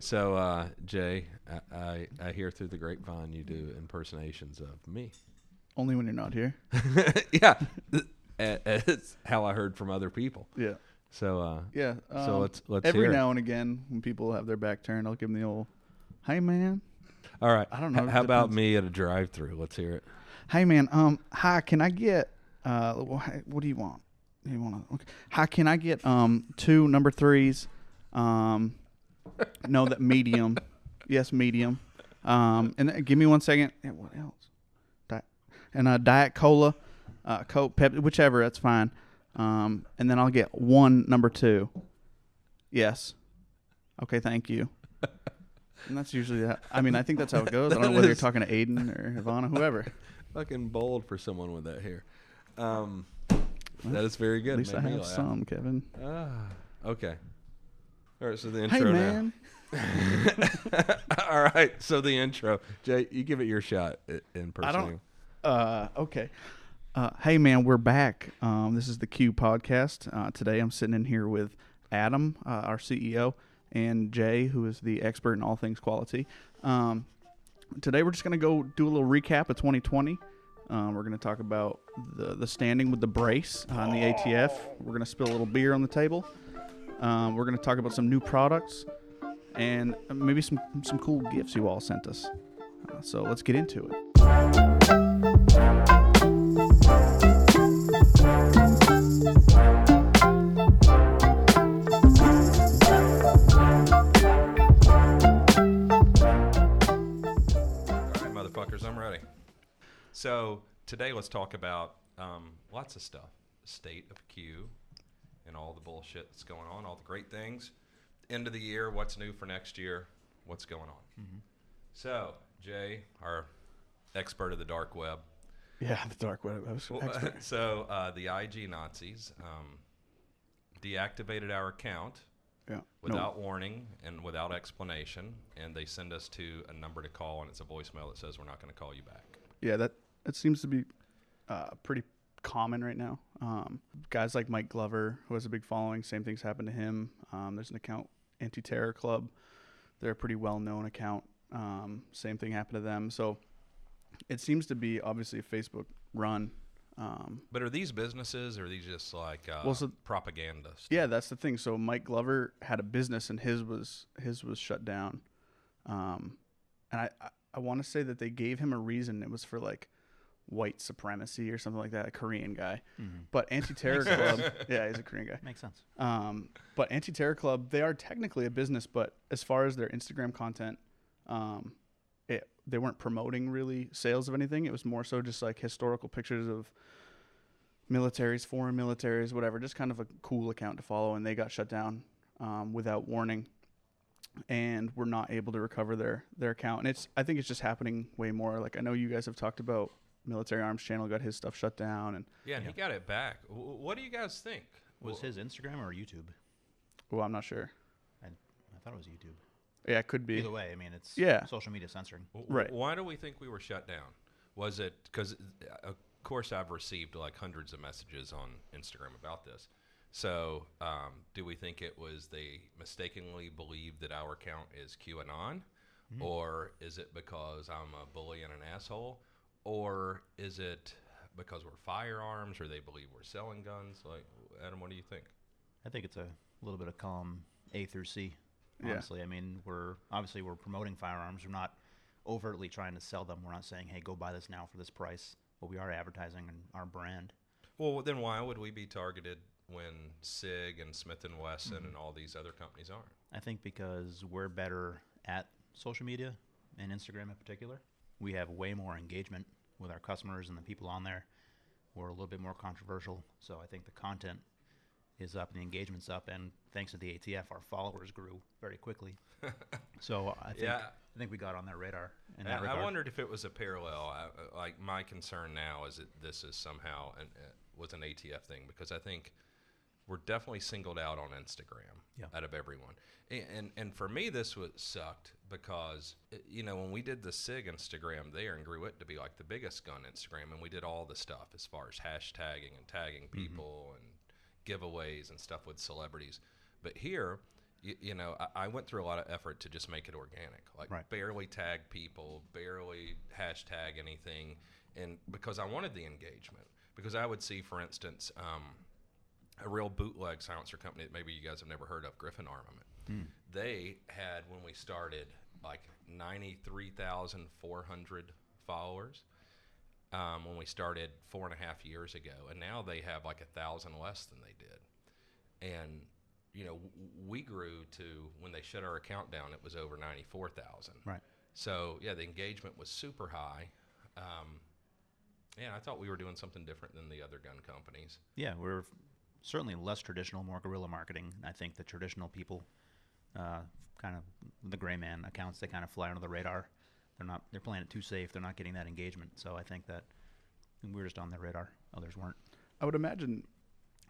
So, uh, Jay, I, I, I hear through the grapevine you do impersonations of me. Only when you're not here. yeah, it's how I heard from other people. Yeah. So, uh, Yeah. so um, let's let's every hear. it. now and again, when people have their back turned, I'll give them the old, "Hey man, All right. I don't know, H- How about me at a drive-through? Let's hear it. hey man, um, hi, can I get, uh, what do you want? You want to? Okay. Hi, can I get um two number threes, um, no, that medium, yes, medium, um, and then give me one second. Yeah, what else? And a diet cola, uh, Coke, Pepsi, whichever, that's fine. Um, and then I'll get one number two. Yes. Okay, thank you. And that's usually that. I mean, I think that's how it goes. I don't know whether you're talking to Aiden or Ivana, whoever. Fucking bold for someone with that hair. Um, that is very good. At least I me have laugh. some, Kevin. Ah, okay. All right. So the Hey, intro man. now. All right. So the intro. Jay, you give it your shot i- in person. Uh, okay. Uh, hey, man, we're back. Um, this is the Q podcast. Uh, today I'm sitting in here with Adam, uh, our CEO, and Jay, who is the expert in all things quality. Um, today we're just going to go do a little recap of 2020. Um, we're going to talk about the, the standing with the brace on the ATF. We're going to spill a little beer on the table. Um, we're going to talk about some new products and maybe some some cool gifts you all sent us. Uh, so let's get into it. All right, motherfuckers, I'm ready. So today, let's talk about um, lots of stuff: state of Q, and all the bullshit that's going on, all the great things. End of the year, what's new for next year? What's going on? So, Jay, our expert of the dark web. Yeah, the dark web. I was Well, expert. so uh, the IG Nazis um, deactivated our account yeah. No. without warning and without explanation, and they send us to a number to call, and it's a voicemail that says we're not going to call you back. Yeah, that that seems to be uh, pretty common right now. Um, guys like Mike Glover, who has a big following, same things happen to him. Um, there's an account, Anti Terror Club. They're a pretty well known account. Um, same thing happened to them. So it seems to be obviously a Facebook run. Um, But are these businesses, or are these just like uh, Well, so- propaganda? stuff? Yeah, that's the thing. So Mike Glover had a business, and his was his was shut down. Um, and I I, I want to say that they gave him a reason. It was for like white supremacy or something like that. A Korean guy, but Anti Terror Club. yeah, he's a Korean guy. Makes sense. Um, but Anti Terror Club, they are technically a business, but as far as their Instagram content, um, it they weren't promoting really sales of anything. It was more so just like historical pictures of militaries, foreign militaries, whatever. Just kind of a cool account to follow, and they got shut down um, without warning, and were not able to recover their their account. And it's I think it's just happening way more. Like I know you guys have talked about Military Arms Channel got his stuff shut down, and yeah, and he got it back. W- what do you guys think? Was Wh- his Instagram or YouTube? well, I'm not sure. I, I thought it was YouTube. Yeah, it could be. Either way, I mean, it's Yeah. social media censoring. w- Right. Why do we think we were shut down? Was it because, of course, I've received like hundreds of messages on Instagram about this. So, um, do we think it was they mistakenly believed that our account is QAnon, or is it because I'm a bully and an asshole, or is it because we're firearms, or they believe we're selling guns? Like, Adam, what do you think? I think it's a little bit of column A through C. Yeah. Honestly, I mean, we're obviously we're promoting firearms. We're not overtly trying to sell them. We're not saying, "Hey, go buy this now for this price." But we are advertising our brand. Well, then why would we be targeted when Sig and Smith and Wesson mm-hmm. and all these other companies aren't? I think because we're better at social media and Instagram in particular. We have way more engagement with our customers and the people on there. We're a little bit more controversial, so I think the content is up and the engagement's up. And thanks to the ATF, our followers grew very quickly. so I think Yeah. I think we got on their radar in I, that I regard. wondered if it was a parallel. I, like my concern now is that this is somehow an, uh, was an ATF thing because I think we're definitely singled out on Instagram Yeah. out of everyone. And, and and for me, this was sucked because uh, you know when we did the Sig Instagram there and grew it to be like the biggest gun Instagram, and we did all the stuff as far as hashtagging and tagging people and giveaways and stuff with celebrities. But here, you, you know, I, I went through a lot of effort to just make it organic, like Right. barely tag people, barely hashtag anything, and because I wanted the engagement. Because I would see, for instance, um, a real bootleg silencer company that maybe you guys have never heard of, Griffin Armament. They had when we started like ninety three thousand four hundred followers um, when we started four and a half years ago, and now they have like a thousand less than they did. And you know, w- we grew to when they shut our account down, it was over ninety four thousand. Right. So yeah, the engagement was super high. Um, yeah, I thought we were doing something different than the other gun companies. Yeah, we're certainly less traditional, more guerrilla marketing. I think the traditional people, uh, kind of the gray man accounts, they kind of fly under the radar. They're not. They're playing it too safe. They're not getting that engagement. So I think that we're just on their radar. Others weren't. I would imagine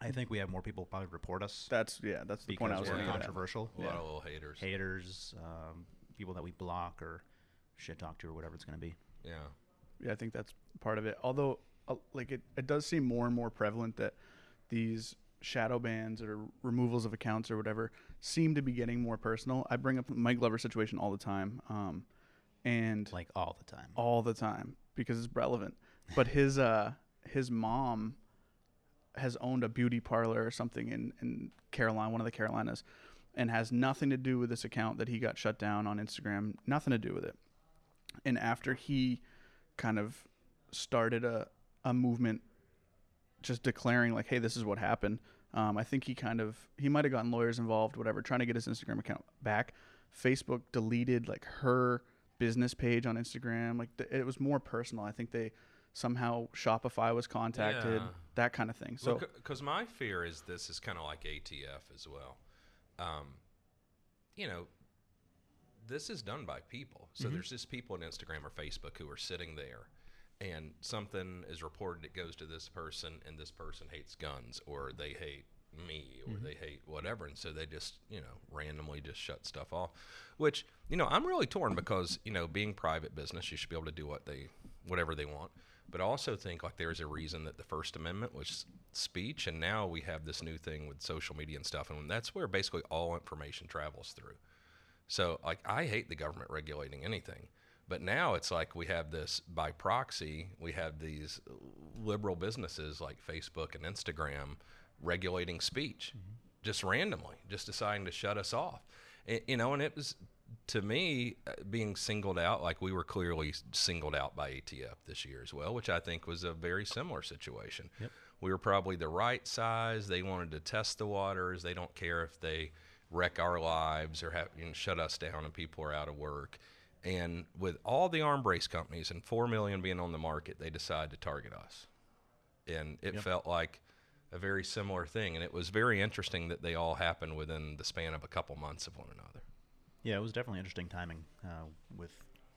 I think we have more people probably report us that's yeah, that's the because point I was we're going at. controversial. A lot of little haters. Haters, um, people that we block or shit talk to or whatever it's going to be. Yeah. Yeah, I think that's part of it. Although, uh, like it, it does seem more and more prevalent that these shadow bans or removals of accounts or whatever seem to be getting more personal. I bring up Mike Glover situation all the time, um, and Like all the time. all the time because it's relevant. But his uh his mom has owned a beauty parlor or something in in Carolina, one of the Carolinas, and has nothing to do with this account that he got shut down on Instagram. Nothing to do with it. And after he kind of started a a movement, just declaring like, "Hey, this is what happened." Um, I think he kind of he might have gotten lawyers involved, whatever, trying to get his Instagram account back. Facebook deleted like her business page on Instagram. Like th- it was more personal. I think they somehow Shopify was contacted, Yeah. that kind of thing. So because my fear is this is kind of like ATF as well. Um, you know, this is done by people. So Mm-hmm. there's just people on Instagram or Facebook who are sitting there, and something is reported. It goes to this person, and this person hates guns, or they hate me, or Mm-hmm. they hate whatever, and so they just you know randomly just shut stuff off. Which you know I'm really torn because you know being private business, you should be able to do what they whatever they want. But I also think like there's a reason that the First Amendment was speech, and now we have this new thing with social media and stuff, and that's where basically all information travels through. So like I hate the government regulating anything. But now it's like we have this by proxy, we have these liberal businesses like Facebook and Instagram regulating speech just randomly, just deciding to shut us off. You know, and it was to me uh, being singled out like we were clearly singled out by ATF this year as well, which I think was a very similar situation. We were probably the right size. They wanted to test the waters. They don't care if they wreck our lives or have you know, shut us down and people are out of work. And with all the arm brace companies and four million being on the market, they decided to target us. And it felt like a very similar thing. And it was very interesting that they all happened within the span of a couple months of one another. Yeah, it was definitely interesting timing uh, with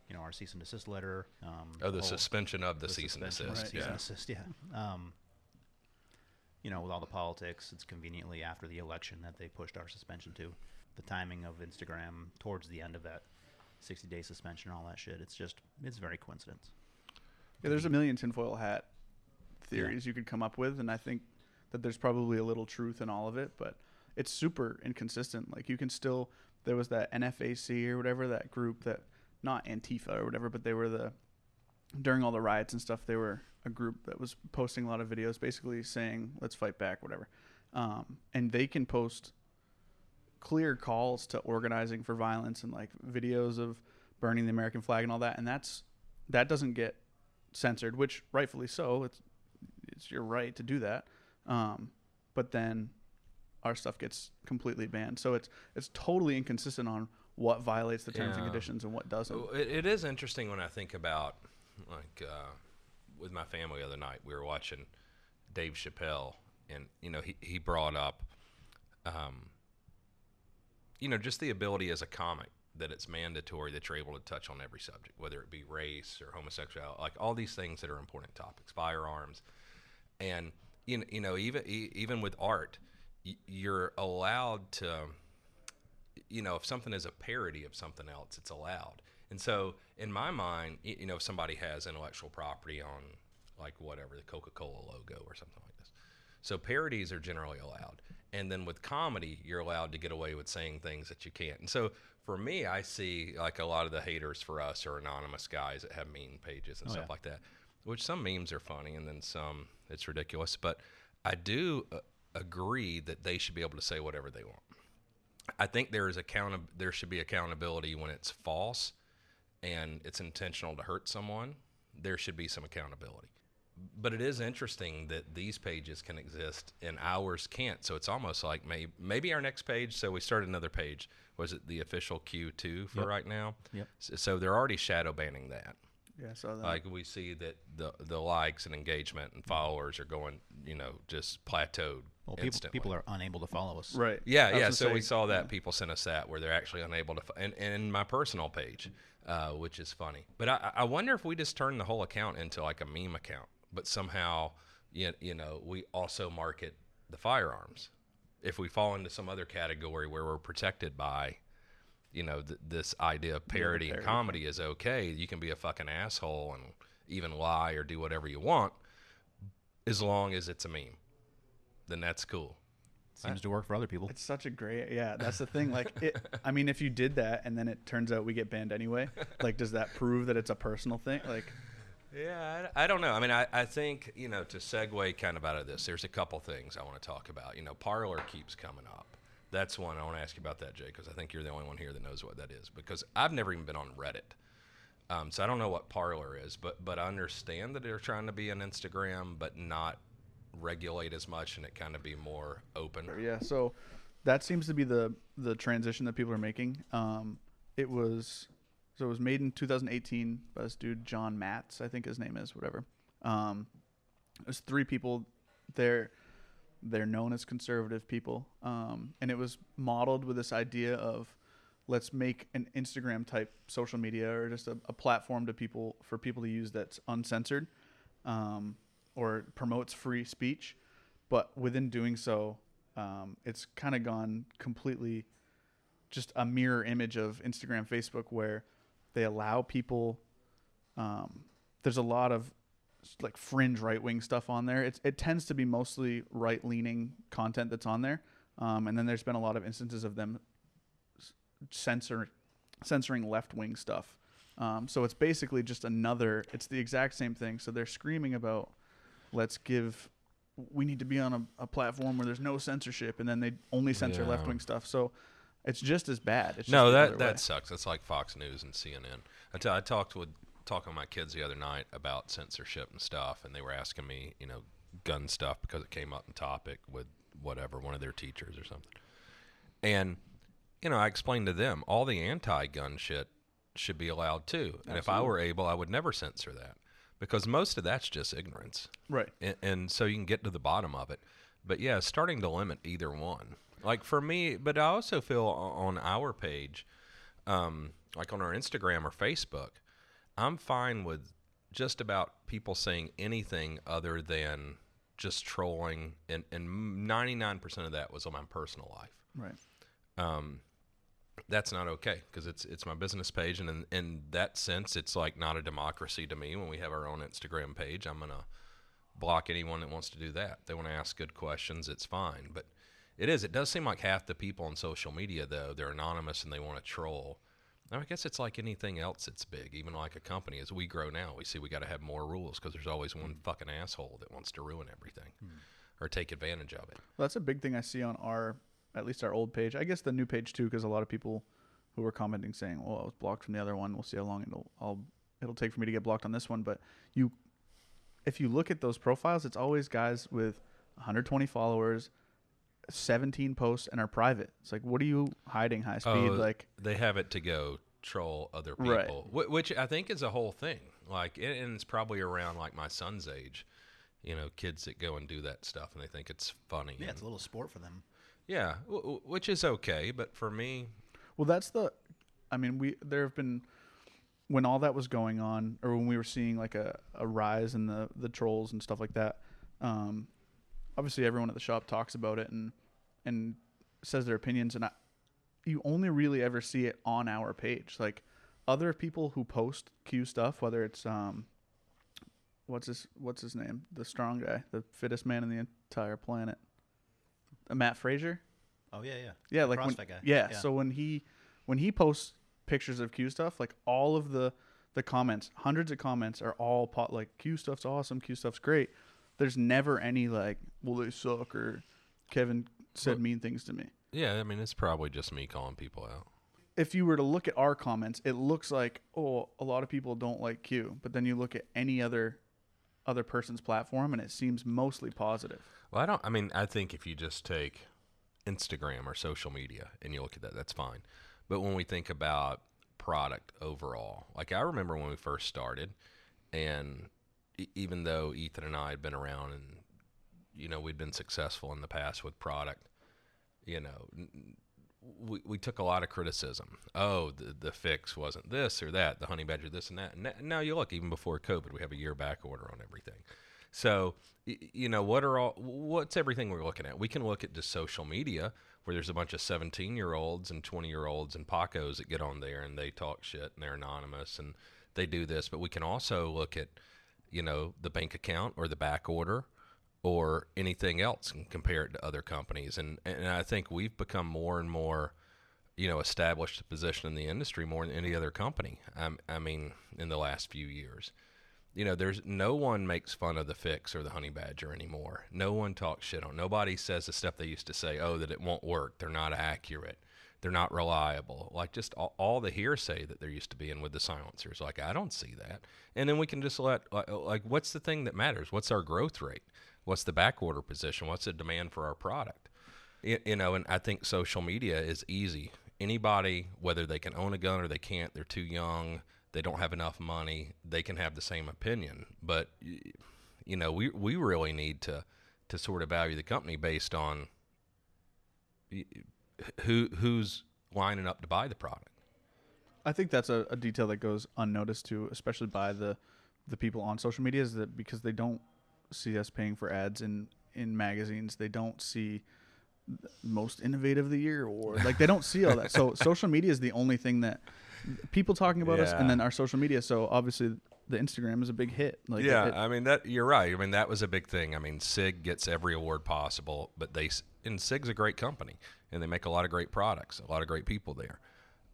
you know our cease and desist letter. Um, Oh, the suspension of the, the cease and desist. cease Yeah. and desist, yeah. Um, you know, with all the politics, it's conveniently after the election that they pushed our suspension to. The timing of Instagram towards the end of that 60 day suspension, and all that shit. It's just, it's very coincidence. yeah, there's a million tinfoil hat theories you could come up with, and I think that there's probably a little truth in all of it, but it's super inconsistent. Like you can still there was that NFAC or whatever that group that not Antifa or whatever, but they were the during all the riots and stuff. They were a group that was posting a lot of videos, basically saying "Let's fight back," whatever, um, and they can post clear calls to organizing for violence and like videos of burning the American flag and all that, and that's that doesn't get censored, which rightfully so. It's it's your right to do that, um, but then our stuff gets completely banned. So it's it's totally inconsistent on what violates the terms and conditions and what doesn't. It, it is interesting when I think about, like, uh, with my family the other night, we were watching Dave Chappelle, and you know he he brought up, um, you know, just the ability as a comic that it's mandatory that you're able to touch on every subject, whether it be race or homosexuality, like all these things that are important topics, firearms, and you know, you know even even with art, you're allowed to you know, if something is a parody of something else, it's allowed. And so, in my mind, you know, if somebody has intellectual property on, like, whatever, the Coca Cola logo or something like this. So, parodies are generally allowed. And then with comedy, you're allowed to get away with saying things that you can't. And so for me, I see like a lot of the haters for us are anonymous guys that have meme pages and Oh, stuff yeah. like that. Which some memes are funny, and then some it's ridiculous. But I do uh, agree that they should be able to say whatever they want. I think there is account there should be accountability when it's false and it's intentional to hurt someone. There should be some accountability. But it is interesting that these pages can exist and ours can't. So it's almost like maybe maybe our next page. So we started another page. Was it the official Q2 for Yep. right now? Yep. So, so they're already shadow banning that. Yeah, I saw that. Like we see that the the likes and engagement and followers are going, you know, just plateaued Well, people, instantly. people are unable to follow us. right. Yeah, yeah. gonna So we saw that people sent us that where they're actually unable to, f- and, and my personal page, uh, which is funny. But I, I wonder if we just turn the whole account into like a meme account, but somehow, you, you know, we also market the firearms. If we fall into some other category where we're protected by, you know, th- this idea of parody and parody. comedy is okay. You can be a fucking asshole and even lie or do whatever you want, as long as it's a meme. Then that's cool. Seems to work for other people. It's such a great, yeah. That's the thing. Like, it, I mean, if you did that and then it turns out we get banned anyway, like, does that prove that it's a personal thing? Like, Yeah, I, I don't know. I mean, I, I think, you know, to segue kind of out of this, there's a couple things I want to talk about. You know, Parler keeps coming up. That's one I want to ask you about that, Jay, because I think you're the only one here that knows what that is. Because I've never even been on Reddit. Um, so I don't know what Parler is, but but I understand that they're trying to be an Instagram, but not regulate as much and it kind of be more open. yeah. So that seems to be the the transition that people are making. Um, it was so it was made in 2018 by this dude John Matze, I think his name is, whatever. Um, there's three people. They're they're known as conservative people, um, and it was modeled with this idea of let's make an Instagram type social media or just a, a platform to people for people to use that's uncensored um, or promotes free speech. But within doing so, um, it's kind of gone completely just a mirror image of Instagram, Facebook, where they allow people. Um, there's a lot of like fringe right wing stuff on there. It's, it tends to be mostly right leaning content that's on there. Um, and then there's been a lot of instances of them censor censoring left wing stuff. Um, so it's basically just another. It's the exact same thing. So they're screaming about, let's give. We need to be on a, a platform where there's no censorship, and then they only censor Yeah. left wing stuff. So it's just as bad. It's No, that that way. sucks. That's like Fox News and CNN. I t- I talked with talking with my kids the other night about censorship and stuff, and they were asking me, you know, gun stuff because it came up in topic with whatever one of their teachers or something. And you know, I explained to them all the anti-gun shit should be allowed too. And if I were able, I would never censor that because most of that's just ignorance right. and, and so you can get to the bottom of it. But yeah, starting to limit either one. Like for me, but I also feel on our page, um, like on our Instagram or Facebook, I'm fine with just about people saying anything other than just trolling, and and 99% of that was on my personal life Right. um, that's not okay because it's it's my business page, and in, in that sense, it's like not a democracy to me. When we have our own Instagram page, I'm gonna block anyone that wants to do that. They want to ask good questions, it's fine. But it is. It does seem like half the people on social media, though, they're anonymous and they want to troll. I guess it's like anything else that's big, even like a company. As we grow now, we see we got to have more rules because there's always one hmm. fucking asshole that wants to ruin everything hmm. or take advantage of it. Well, that's a big thing I see on our, at least our old page. I guess the new page too, because a lot of people who were commenting saying, oh, "Well, I was blocked from the other one. We'll see how long it'll I'll, it'll take for me to get blocked on this one." But you, if you look at those profiles, it's always guys with 120 followers, 17 posts, and are private. It's like, what are you hiding high speed? Oh, like, they have it to go troll other people, Right. wh- which I think is a whole thing. Like, and it's probably around like my son's age. You know, kids that go and do that stuff and they think it's funny. Yeah, and- it's a little sport for them. yeah, w- w- which is okay. But for me, Well, that's the. I mean, we there have been when all that was going on, or when we were seeing like a, a rise in the the trolls and stuff like that. Um, obviously, everyone at the shop talks about it and and says their opinions, and I, you only really ever see it on our page. Like other people who post Q stuff, whether it's um, what's his what's his name, the strong guy, the fittest man in the entire planet. uh, Mat Fraser. Oh yeah, yeah. Yeah, The like when, guy. Yeah, So when he when he posts pictures of Q stuff, like all of the the comments, hundreds of comments are all pot like Q stuff's awesome, Q stuff's great. There's never any like, well they suck or Kevin said Well- mean things to me. Yeah, I mean it's probably just me calling people out. If you were to look at our comments, it looks like oh a lot of people don't like Q, but then you look at any other other person's platform and it seems mostly positive. Well, I don't. I mean, I think if you just take Instagram or social media and you look at that, that's fine. But when we think about product overall, like I remember when we first started, and even though Ethan and I had been around and you know we'd been successful in the past with product, you know. we, we took a lot of criticism. Oh, the, the fix wasn't this or that. The honey badger this and that. And now you look, even before COVID, we have a year back order on everything. So, you know, what are all, what's everything we're looking at? We can look at just social media where there's a bunch of 17 year olds and 20 year olds and Pacos that get on there and they talk shit and they're anonymous and they do this. But we can also look at, you know, the bank account or the back order or anything else and compare it to other companies. And, and I think we've become more and more, you know, established a position in the industry more than any other company. Um, I mean, in the last few years you know, there's no one makes fun of the fix or the honey badger anymore. No one talks shit on. Nobody says the stuff they used to say. Oh, that it won't work. They're not accurate. They're not reliable. Like just all, all the hearsay that there used to be in with the silencers. Like I don't see that. And then we can just let like, like what's the thing that matters? What's our growth rate? What's the back order position? What's the demand for our product? you, know, and I think social media is easy. Anybody, whether they can own a gun or they can't, they're too young, they don't have enough money, they can have the same opinion. But you know, we we really need to to sort of value the company based on who who's lining up to buy the product. I think that's a, a detail that goes unnoticed too, especially by the the people on social media, is that because they don't see us paying for ads in in magazines, they don't see most innovative of the year or like they don't see all that. So social media is the only thing that people talking about us, and then our social media. So obviously the Instagram is a big hit. Like yeah, it- I mean that you're right. I mean that was a big thing. I mean Sig gets every award possible, but they and Sig's a great company and they make a lot of great products, a lot of great people there.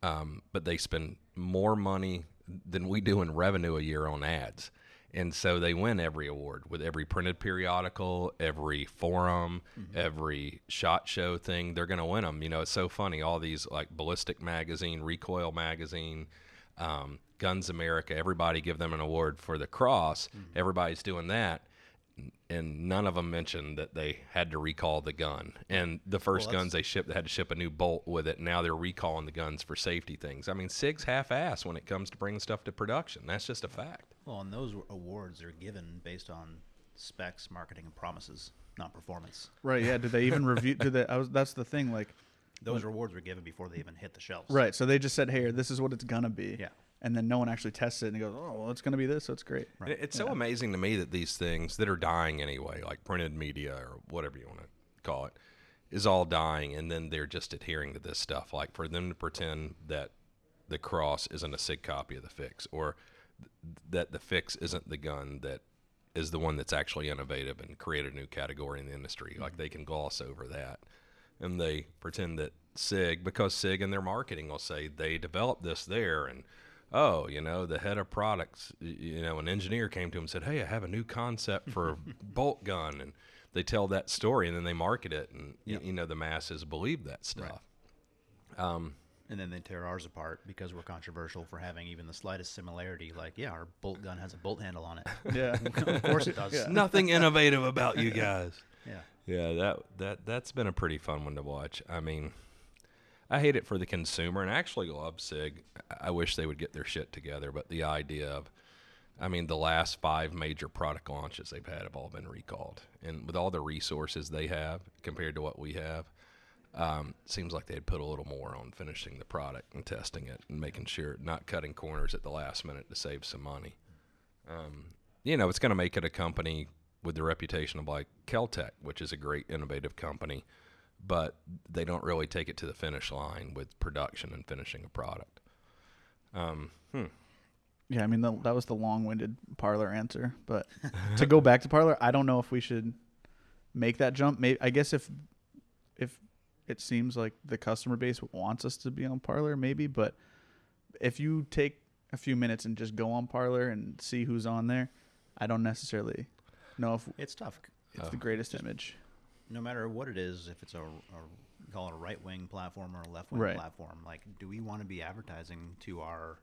Um, but they spend more money than we do in revenue a year on ads. And so they win every award with every printed periodical, every forum, every shot show thing. They're going to win them. You know, it's so funny. All these like Ballistic Magazine, Recoil Magazine, um, Guns America, everybody give them an award for the cross. Everybody's doing that. And none of them mentioned that they had to recall the gun. And the first Well, guns they shipped, they had to ship a new bolt with it. Now they're recalling the guns for safety things. I mean, SIG's half-ass when it comes to bringing stuff to production. That's just a fact. Well, and those awards are given based on specs, marketing, and promises, not performance. right. Yeah. Did they even review? Did they? I was. That's the thing. Like. Those rewards were given before they even hit the shelves. Right. So they just said, "Hey, this is what it's gonna be." Yeah. And then no one actually tests it and goes, "Oh, well, it's gonna be this. So it's great." Right. It- It's so amazing to me that these things that are dying anyway, like printed media or whatever you want to call it, is all dying, and then they're just adhering to this stuff. Like for them to pretend that the cross isn't a SIG copy of the fix, or th- that the fix isn't the gun that is the one that's actually innovative and created a new category in the industry. Like they can gloss over that, and they pretend that SIG, because SIG in their marketing will say they developed this there, and oh, you know, the head of products, you know, an engineer came to him and said, hey, I have a new concept for a bolt gun, and they tell that story, and then they market it, and y Yep. you know, the masses believe that stuff. Um, And then they tear ours apart because we're controversial for having even the slightest similarity. Like, yeah, our bolt gun has a bolt handle on it. Yeah. of course it does. Yeah. nothing innovative about you guys. Yeah. Yeah, that that that's been a pretty fun one to watch. I mean, I hate it for the consumer, and I actually love Sig. I- wish they would get their shit together, but the idea of, I mean, the last five major product launches they've had have all been recalled, and with all the resources they have compared to what we have, um, seems like they'd put a little more on finishing the product and testing it and making sure not cutting corners at the last minute to save some money. Um, you know, it's going to make it a company with the reputation of like Keltec, which is a great innovative company, but they don't really take it to the finish line with production and finishing a product. Um, hmm. Yeah, I mean the, that was the long-winded Parler answer, but to go back to Parler, I don't know if we should make that jump. Maybe I guess if if it seems like the customer base wants us to be on Parler, maybe. But if you take a few minutes and just go on Parler and see who's on there, I don't necessarily know if It's tough. it's Oh. the greatest image. No matter what it is, if it's a, a call it a right wing platform or a left wing Right. platform, like, do we want to be advertising to our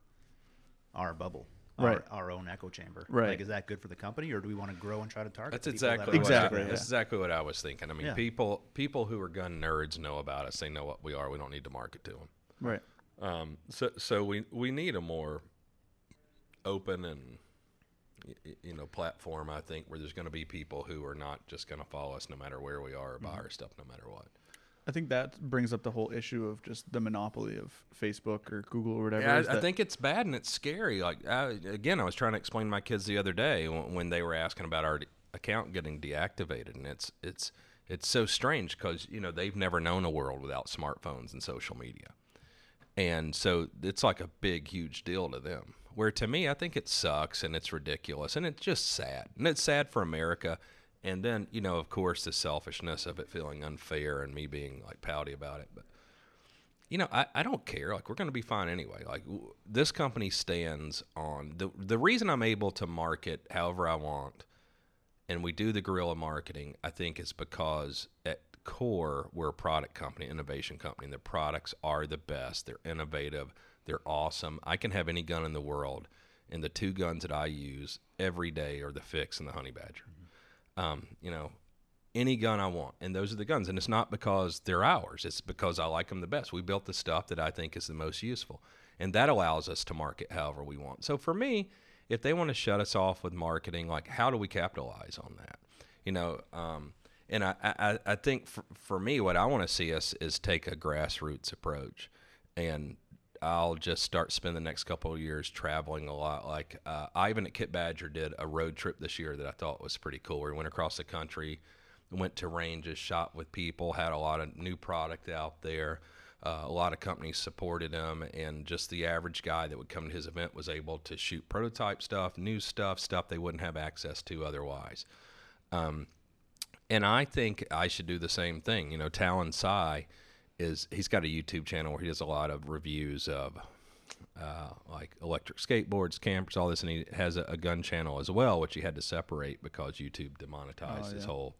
our bubble, Right. our, our own echo chamber? Right. Like, is that good for the company, or do we want to grow and try to target? That's exactly that what I- Exactly. That's yeah. exactly what I was thinking. I mean, Yeah. people people who are gun nerds know about us. They know what we are. We don't need to market to them. Right. Um, so so we we need a more open and y- y- you know platform. I think where there's going to be people who are not just going to follow us no matter where we are or buy mm-hmm. our stuff no matter what. I think that brings up the whole issue of just the monopoly of Facebook or Google or whatever. Yeah, I, I think it's bad and it's scary. Like I, again, I was trying to explain to my kids the other day when, when they were asking about our de- account getting deactivated, and it's it's it's so strange because you know they've never known a world without smartphones and social media, and so it's like a big, huge deal to them. Where to me, I think it sucks and it's ridiculous and it's just sad, and it's sad for America. And then you know, of course, the selfishness of it feeling unfair and me being like pouty about it, but you know, I, I don't care. Like, we're going to be fine anyway. Like, w- this company stands on the the reason I'm able to market however I want, and we do the guerrilla marketing. I think is because at core we're a product company, innovation company, and the products are the best. They're innovative. They're awesome. I can have any gun in the world, and the two guns that I use every day are the Fix and the Honey Badger. Um, you know, any gun I want, and those are the guns. And it's not because they're ours; it's because I like them the best. We built the stuff that I think is the most useful, and that allows us to market however we want. So for me, if they want to shut us off with marketing, like how do we capitalize on that? You know, um, and I, I, I think for, for me, what I want to see us is take a grassroots approach, and I'll just start spending the next couple of years traveling a lot. Like uh, Ivan at Kit Badger did a road trip this year that I thought was pretty cool. We went across the country, went to ranges, shot with people, had a lot of new product out there. Uh, a lot of companies supported him, and just the average guy that would come to his event was able to shoot prototype stuff, new stuff, stuff they wouldn't have access to otherwise. Um, and I think I should do the same thing. You know, Talon Sai is he's got a YouTube channel where he does a lot of reviews of uh, like electric skateboards, campers, all this, and he has a, a gun channel as well, which he had to separate because YouTube demonetized Oh, his yeah. whole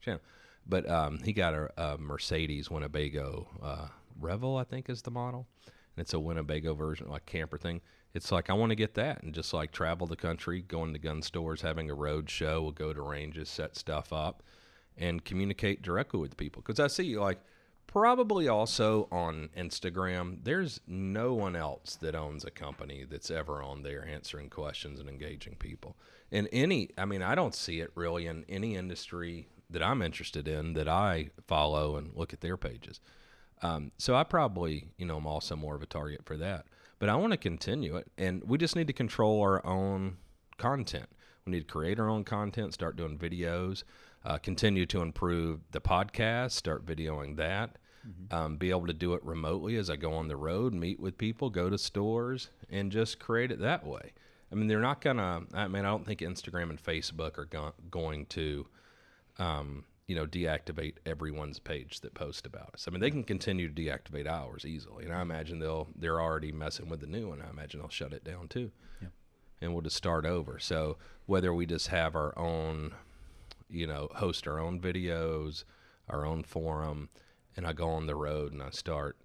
channel. But um, he got a, a Mercedes Winnebago uh, Revel, I think is the model, and it's a Winnebago version, like camper thing. It's like I want to get that and just like travel the country, going to gun stores, having a road show, we'll go to ranges, set stuff up, and communicate directly with people. Because I see like probably also on Instagram, there's no one else that owns a company that's ever on there answering questions and engaging people. In any, I mean, I don't see it really in any industry that I'm interested in that I follow and look at their pages. Um, so I probably, you know, I'm also more of a target for that. But I want to continue it, and we just need to control our own content. We need to create our own content, start doing videos, uh, continue to improve the podcast, start videoing that, um, be able to do it remotely as I go on the road, meet with people, go to stores, and just create it that way. I mean, they're not gonna. I mean, I don't think Instagram and Facebook are go- going to um, you know, deactivate everyone's page that posts about us. I mean, they can continue to deactivate ours easily, and I imagine they'll they're already messing with the new one. I imagine they'll shut it down too, Yeah. And we'll just start over. So whether we just have our own, you know, host our own videos, our own forum, and I go on the road and I start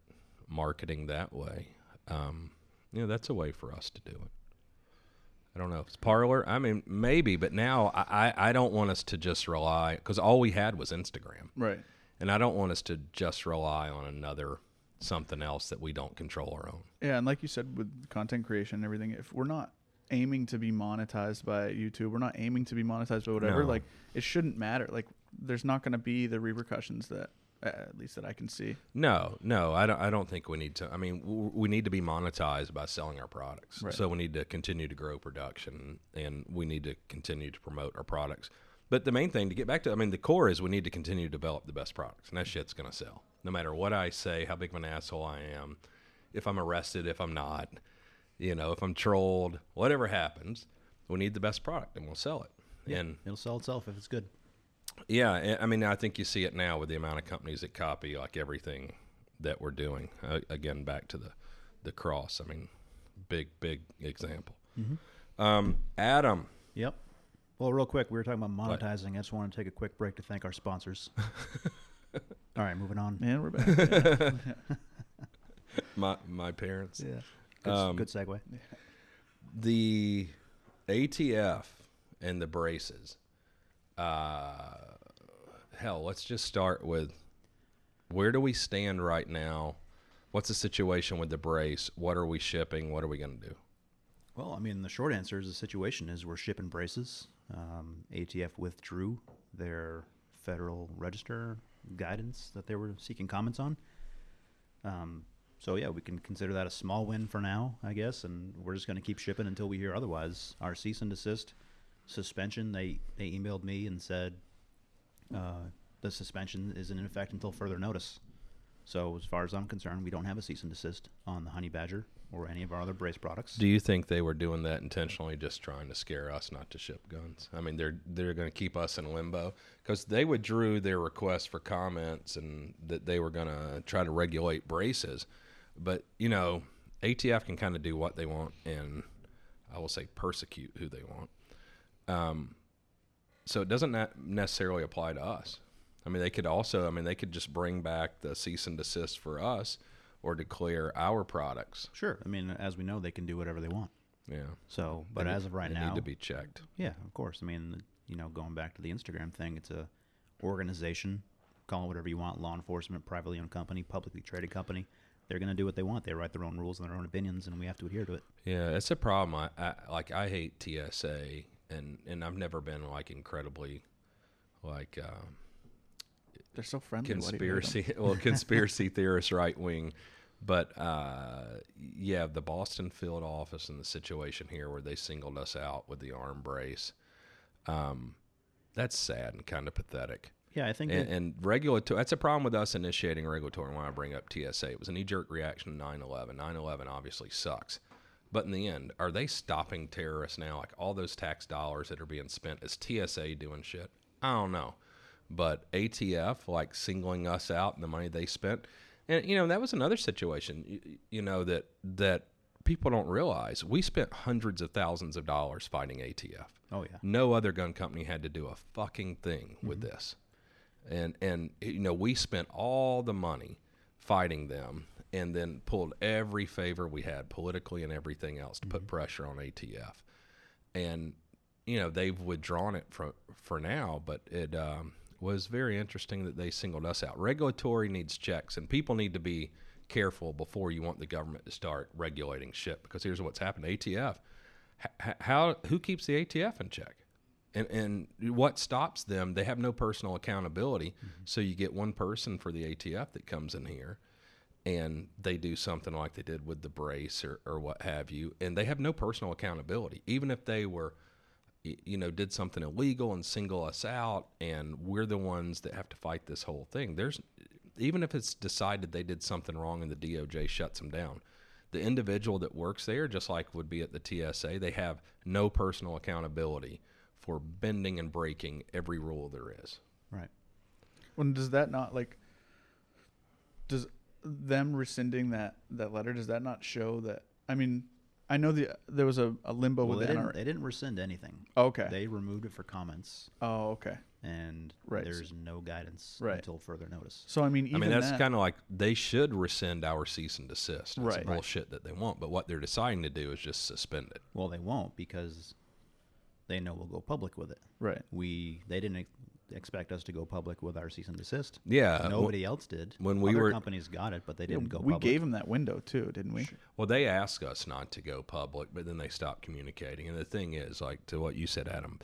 marketing that way, um, you know, that's a way for us to do it. I don't know if it's Parler. I mean, maybe, but now I, I, I don't want us to just rely because all we had was Instagram, Right. and I don't want us to just rely on another something else that we don't control our own. Yeah, and like you said with content creation and everything, if we're not aiming to be monetized by YouTube, we're not aiming to be monetized by whatever, No. like it shouldn't matter. Like there's not going to be the repercussions that uh, at least that I can see. No, no, I don't. I don't think we need to. I mean, w- we need to be monetized by selling our products. Right. So we need to continue to grow production, and we need to continue to promote our products. But the main thing to get back to, I mean, the core is we need to continue to develop the best products, and that shit's going to sell, no matter what I say, how big of an asshole I am, if I'm arrested, if I'm not, you know, if I'm trolled, whatever happens, we need the best product, and we'll sell it. And It'll sell itself if it's good. Yeah, I- mean, I think you see it now with the amount of companies that copy like everything that we're doing. Uh, again, back to the the cross. I mean, big big example. Um, Adam, Yep. Well, real quick, we were talking about What? monetizing. I just want to take a quick break to thank our sponsors. All right, moving on. Man, we're back. My my parents. yeah. Good, Um, good segue. the ATF and the braces. Uh, hell, let's just start with where do we stand right now? What's the situation with the brace? What are we shipping? What are we going to do? Well, I mean, the short answer is the situation is we're shipping braces. Um, ATF withdrew their Federal Register guidance that they were seeking comments on. Um, so yeah, we can consider that a small win for now, I guess, and we're just going to keep shipping until we hear otherwise. Our cease and desist suspension, they they emailed me and said uh, the suspension is in effect until further notice. So as far as I'm concerned, we don't have a cease and desist on the Honey Badger or any of our other brace products. Do you think they were doing that intentionally, just trying to scare us not to ship guns? I mean, they're they're going to keep us in limbo because they withdrew their request for comments and that they were going to try to regulate braces. But you know, ATF can kind of do what they want and I will say persecute who they want. Um, so it doesn't necessarily apply to us. I mean, they could also, I mean, they could just bring back the cease and desist for us or declare our products. Sure. I mean, as we know, they can do whatever they want. Yeah. So, but They as of right now they now, need to be checked. yeah, of course. I mean, you know, going back to the Instagram thing, it's a organization. Call it whatever you want. Law enforcement, privately owned company, publicly traded company. They're going to do what they want. They write their own rules and their own opinions, and we have to adhere to it. Yeah, it's a problem. I, I like I hate TSA, and and I've never been like incredibly like um, They're so friendly. Why do you hate 'em? conspiracy well conspiracy theorists, right wing, but uh, yeah, the Boston field office and the situation here where they singled us out with the arm brace, um, that's sad and kind of pathetic. Yeah, I think. And, and regulatory, that's a problem with us initiating regulatory when I bring up TSA. It was a knee jerk reaction to 9 11. 9 11 obviously sucks. But in the end, are they stopping terrorists now? Like all those tax dollars that are being spent, is TSA doing shit? I don't know. But ATF, like singling us out and the money they spent. And, you know, that was another situation, you, you know, that, that people don't realize. We spent hundreds of thousands of dollars fighting ATF. oh yeah. No other gun company had to do a fucking thing with Mm-hmm. this. And and you know, we spent all the money fighting them and then pulled every favor we had politically and everything else to Mm-hmm. put pressure on ATF. And you know, they've withdrawn it for for now, but it um, was very interesting that they singled us out. Regulatory needs checks and people need to be careful before you want the government to start regulating shit because here's what's happened ATF H- how who keeps the ATF in check? And and what stops them? They have no personal accountability. Mm-hmm. So you get one person for the ATF that comes in here, and they do something like they did with the brace or or what have you, and they have no personal accountability. Even if they were, you know, did something illegal and single us out, and we're the ones that have to fight this whole thing. There's even if it's decided they did something wrong and the DOJ shuts them down, the individual that works there, just like would be at the TSA, they have no personal accountability for bending and breaking every rule there is. Right. When does that not like? Does them rescinding that that letter does that not show that? I mean, I know the there was a, a limbo Well, with they the didn't, NRA. they didn't rescind anything. Oh, okay. They removed it for comments, oh, okay. and Right. there's no guidance Right. until further notice. So I mean, even I mean, that's that, kind of like they should rescind our cease and desist. That's Right. Right. bullshit that they want. But what they're deciding to do is just suspend it. Well, they won't because they know we'll go public with it. right. We they didn't ex- expect us to go public with our cease and desist. Yeah. Nobody else did. when we Other were- companies got it, but they didn't go. Public. We public. gave them that window too, didn't we? Well, they asked us not to go public, but then they stopped communicating. And the thing is, like to what you said, Adam,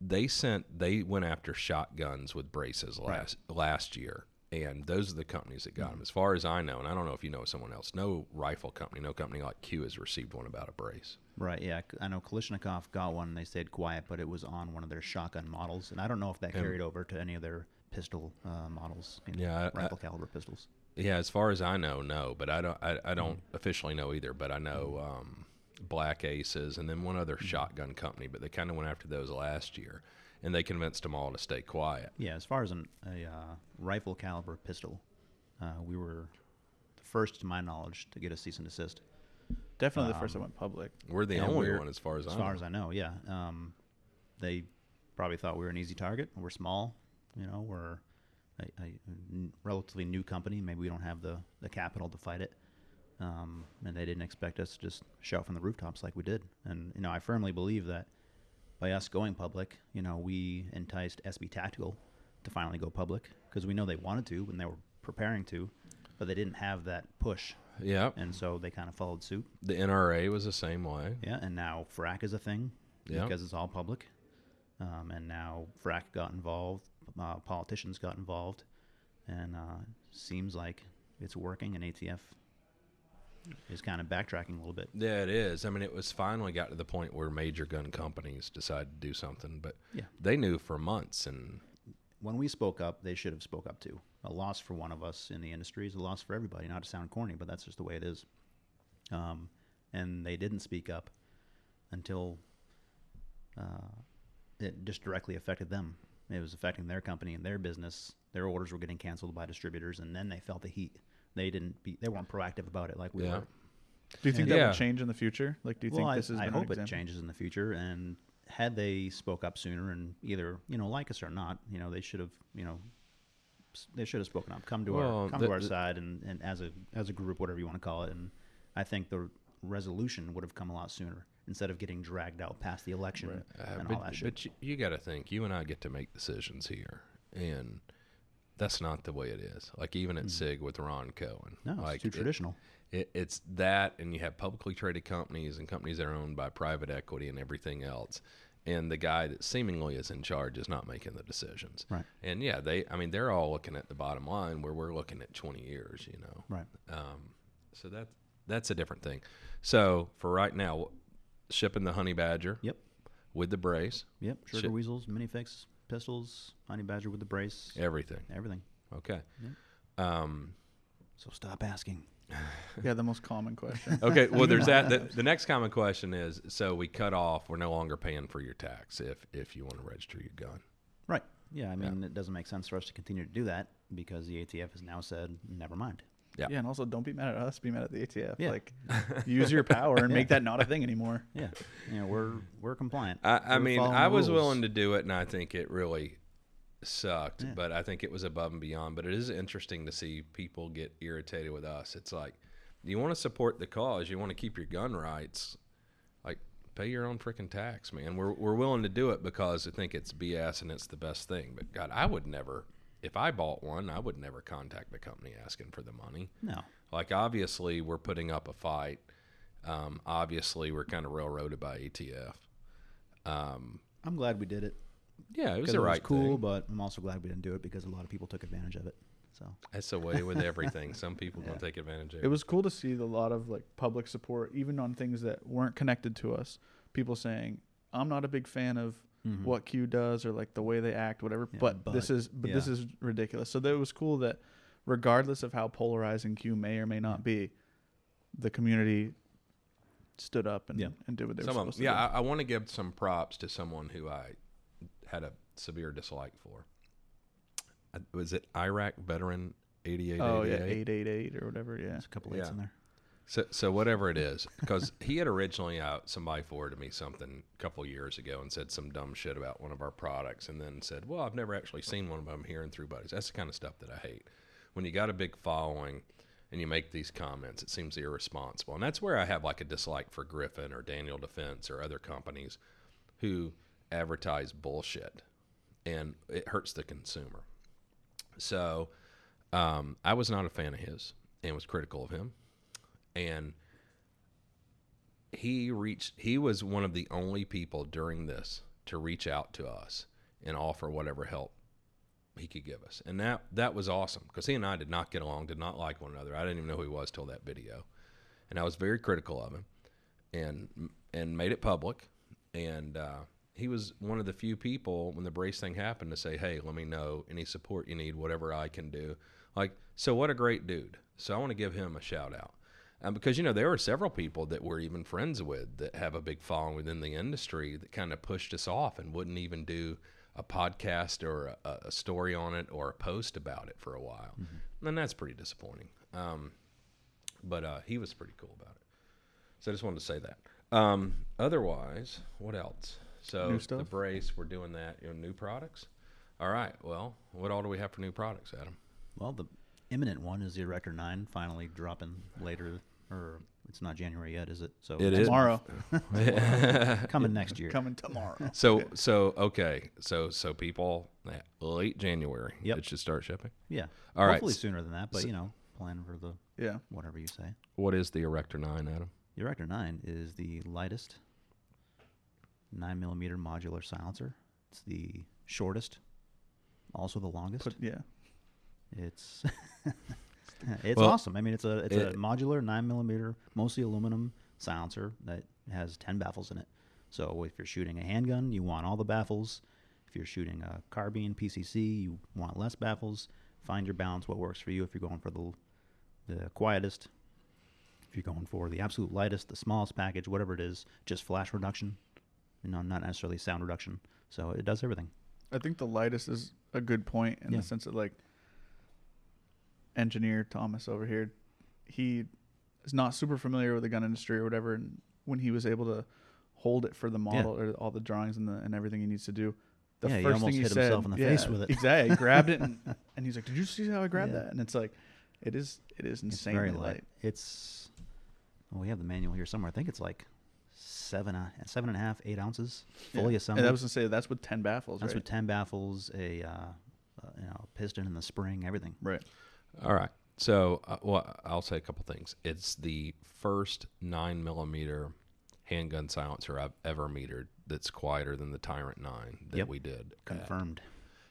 they sent they went after shotguns with braces last last year, and those are the companies that got mm-hmm. them. As far as I know, and I don't know if you know someone else, no rifle company, no company like Q has received one about a brace. Right. Yeah. I know Kalashnikov got one. and They stayed quiet, but it was on one of their shotgun models, and I don't know if that And- carried over to any of their pistol uh, models. you know, Yeah, I- rifle caliber pistols. Yeah, as far as I know, no, but I don't I, I don't officially know either, but I know um, Black Aces and then one other shotgun company, but they kind of went after those last year. and they convinced them all to stay quiet. Yeah, as far as an, a uh, rifle caliber pistol, uh, we were the first, to my knowledge, to get a cease and desist. Definitely the first that Um, went public. We're the And only we're- one, as far as, As I far know. as I know, yeah. Um, they probably thought we were an easy target. We're small, you know. We're a, a n- relatively new company. Maybe we don't have the, the capital to fight it. Um, and they didn't expect us to just shout from the rooftops like we did. And you know, I firmly believe that by us going public, you know, we enticed SB Tactical to finally go public because we know they wanted to and they were preparing to, but they didn't have that push, yeah, and so they kind of followed suit. the NRA was the same way. Yeah, and now FRAC is a thing Yeah. because it's all public. Um, and now FRAC got involved, uh, politicians got involved, and uh, seems like it's working. And ATF is kind of backtracking a little bit. Yeah, it is. I mean, it was finally got to the point where major gun companies decided to do something, but Yeah. they knew for months, and When we spoke up, they should have spoke up too. A loss for one of us in the industry is a loss for everybody. Not to sound corny, but that's just the way it is. Um, and they didn't speak up until uh, it just directly affected them. It was affecting their company and their business. Their orders were getting canceled by distributors, and then they felt the heat. They didn't be. They weren't proactive about it like we Yeah. were. Do you think And- that Yeah. will change in the future? Like, do you well, think I, this is? I hope it changes in the future. And had they spoke up sooner and either you know like us or not, you know they should have you know they should have spoken up, come to Well, our come the- to our the- side, and, and as a as a group, whatever you want to call it. And I think the resolution would have come a lot sooner instead of getting dragged out past the election Uh, and but, all that shit. but you, you got to think, you and I get to make decisions here, and that's not the way it is. Like even at SIG with Ron Cohen, no, like it's too traditional. It, it's that, and you have publicly traded companies and companies that are owned by private equity and everything else. And the guy that seemingly is in charge is not making the decisions. Right. And yeah, they, I mean, they're all looking at the bottom line where we're looking at 20 years, you know. Right. Um, so that that's a different thing. So for right now, shipping the honey badger Yep. with the brace, Yep. Sugar Shit. weasels, minifix, pistols, honey badger with the brace, everything. everything. Okay. Um, So stop asking. Yeah, the most common question. okay. Well, there's that. The, the next common question is: so we cut off. We're no longer paying for your tax if if you want to register your gun. Right. Yeah, I mean, it doesn't make sense for us to continue to do that because the ATF has now said, never mind. Yeah. Yeah, and also don't be mad at us. Be mad at the ATF. Yeah. Like, use your power and make that not a thing anymore. Yeah, you know, we're we're compliant. I, I We're mean, I was rules. willing to do it, and I think it really sucked. Yeah. But I think it was above and beyond. But it is interesting to see people get irritated with us. It's like you want to support the cause, you want to keep your gun rights. Like pay your own freaking tax, man. We're we're willing to do it because I think it's BS and it's the best thing. But God, I would never. If I bought one, I would never contact the company asking for the money. No, Like obviously, we're putting up a fight. Um, obviously, we're kind of railroaded by ATF. Um, I'm glad we did it. Yeah, it was 'cause the it was cool, thing. but I'm also glad we didn't do it because a lot of people took advantage of it. So That's the way with everything. Some people Yeah. gonna take advantage of it. It was cool to see a lot of like public support, even on things that weren't connected to us. People saying, "I'm not a big fan of what Q does or like the way they act, whatever." Mm-hmm. Yeah, but, this is, but this is ridiculous. So that it was cool that, regardless of how polarizing Q may or may not be, the community stood up and, Yeah. and did what they Some were of 'em- supposed to yeah, do. I, I want to give some props to someone who I had a severe dislike for. I, was it Iraq veteran eighty eight? oh yeah, eight eight eight or whatever. Yeah. there's a couple eights Yeah. in there. So, so whatever it is, because he had originally out somebody forwarded me something a couple years ago and said some dumb shit about one of our products, and then said, "Well, I've never actually seen one of them here and through buddies." That's the kind of stuff that I hate. When you got a big following and you make these comments, it seems irresponsible, and that's where I have like a dislike for Griffin or Daniel Defense or other companies who advertise bullshit, and it hurts the consumer. So, um, I was not a fan of his and was critical of him. And he reached he was one of the only people during this to reach out to us and offer whatever help he could give us. And that that was awesome because he and i did not get along did not like one another. I didn't even know who he was till that video. And i was very critical of him and and made it public. And uh, he was one of the few people when the brace thing happened to say hey let me know any support you need whatever i can do like so what a great dude so i want to give him a shout out um, because you know there were several people that we're even friends with that have a big following within the industry that kind of pushed us off and wouldn't even do a podcast or a, a story on it or a post about it for a while. And that's pretty disappointing. Um, but uh, he was pretty cool about it. So I just wanted to say that. Um, otherwise, what else? So New the brace, we're doing that. You know, new products. All right. Well, what all do we have for new products, Adam? Well, the imminent one is the Erector 9 finally dropping later, or it's not January yet, is it? So It next is. Tomorrow. coming next year. Coming tomorrow. So so okay. So so people eh, late January. Yep. It should start shipping. Yeah. All right. Hopefully sooner than that, but So- you know, plan for the Yeah. whatever you say. What is the Erector Nine, Adam? The Erector 9 is the lightest 9 millimeter modular silencer. It's the shortest, also the longest. Put, yeah. It's it's Well, awesome. I mean, it's a it's a modular nine millimeter, mostly aluminum silencer that has ten baffles in it. So if you're shooting a handgun, you want all the baffles. If you're shooting a carbine PCC, you want less baffles. Find your balance. What works for you? If you're going for the the quietest, if you're going for the absolute lightest, the smallest package, whatever it is, just flash reduction. You know, not necessarily sound reduction. So it does everything. I think the lightest is a good point in Yeah. the sense that like engineer Thomas over here, he is not super familiar with the gun industry or whatever, and when he was able to hold it for the model or all the drawings and the and everything he needs to do, the Yeah, he first almost thing he hit said, himself in the yeah, face with it. Exactly, he grabbed it and, and he's like, "Did you see how I grabbed Yeah. that?" And it's like, it is it is It's insanely very light. light. It's well, we have the manual here somewhere. I think it's like seven, uh, seven and a half, eight ounces fully yeah. assembled. And I was gonna say that's with ten baffles, That's right? with ten baffles, a uh, uh, you know piston in the spring, everything. right. All right. So, uh, well, I'll say a couple things. It's the first nine millimeter handgun silencer I've ever metered that's quieter than the Ti-Rant Nine that Yep. we did. at- Confirmed.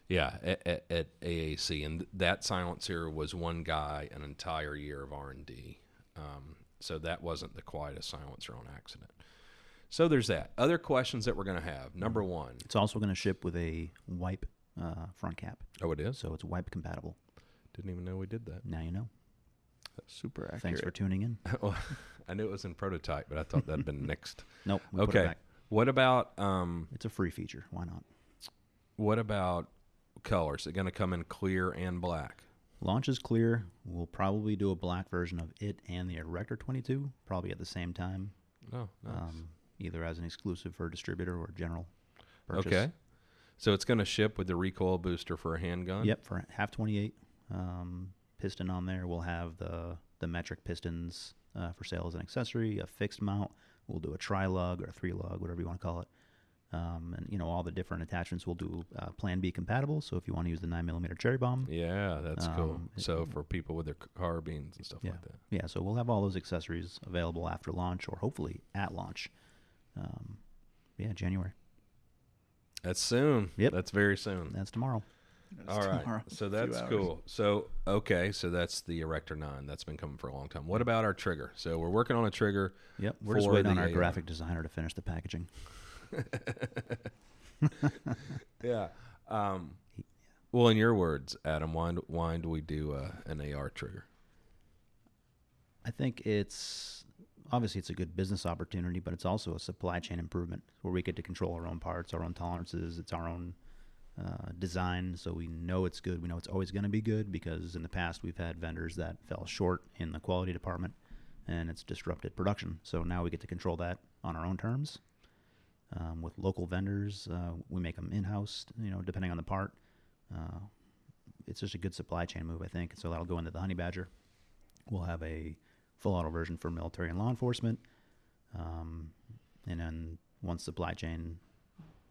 yeah, at, at, at AAC, and that silencer was one guy an entire year of R and D. Um, so that wasn't the quietest silencer on accident. So there's that. Other questions that we're going to have. Number one. It's also going to ship with a wipe uh, front cap, Oh, it is. so it's wipe compatible. Didn't even know we did that. Now you know. Super accurate. Thanks for tuning in. well, I knew it was in prototype, but I thought that'd been next. Nope. we put it okay. back. What about um, It's a free feature. Why not? what about colors? Is it going to come in clear and black? Launch is clear. We'll probably do a black version of it and the Erector 22, probably at the same time, Oh, nice. um, either as an exclusive for a distributor or a general purchase. okay. So it's going to ship with the recoil booster for a handgun. Yep, for a half 28 um, piston on there. We'll have the the metric pistons uh, for sale as an accessory, a fixed mount. We'll do a tri lug or a three lug, whatever you want to call it. Um, and you know all the different attachments we'll do uh, Plan B compatible. So if you want to use the nine millimeter cherry bomb, Yeah, that's cool. Um, it- So for people with their carbines and stuff Yeah. like that. yeah. So we'll have all those accessories available after launch or hopefully at launch. Um, yeah, January. That's soon. Yep. That's very soon. That's tomorrow. It's All right. tomorrow. So that's cool. So okay, so that's the Erector Nine. That's been coming for a long time. What about our trigger? So we're working on a trigger. Yep. We're just waiting on our AR. graphic designer to finish the packaging. Yeah. Um, well, in your words, Adam, why do- why do we do uh, an AR trigger? I think it's obviously it's a good business opportunity, but it's also a supply chain improvement where we get to control our own parts, our own tolerances, it's our own uh, design, so we know it's good. We know it's always going to be good because in the past we've had vendors that fell short in the quality department, and it's disrupted production. So now we get to control that on our own terms. Um, with local vendors, uh, we make them in house. You know, depending on the part. Uh, it's just a good supply chain move, I think. So that'll go into the Honey Badger. We'll have a full auto version for military and law enforcement. Um, and then once supply chain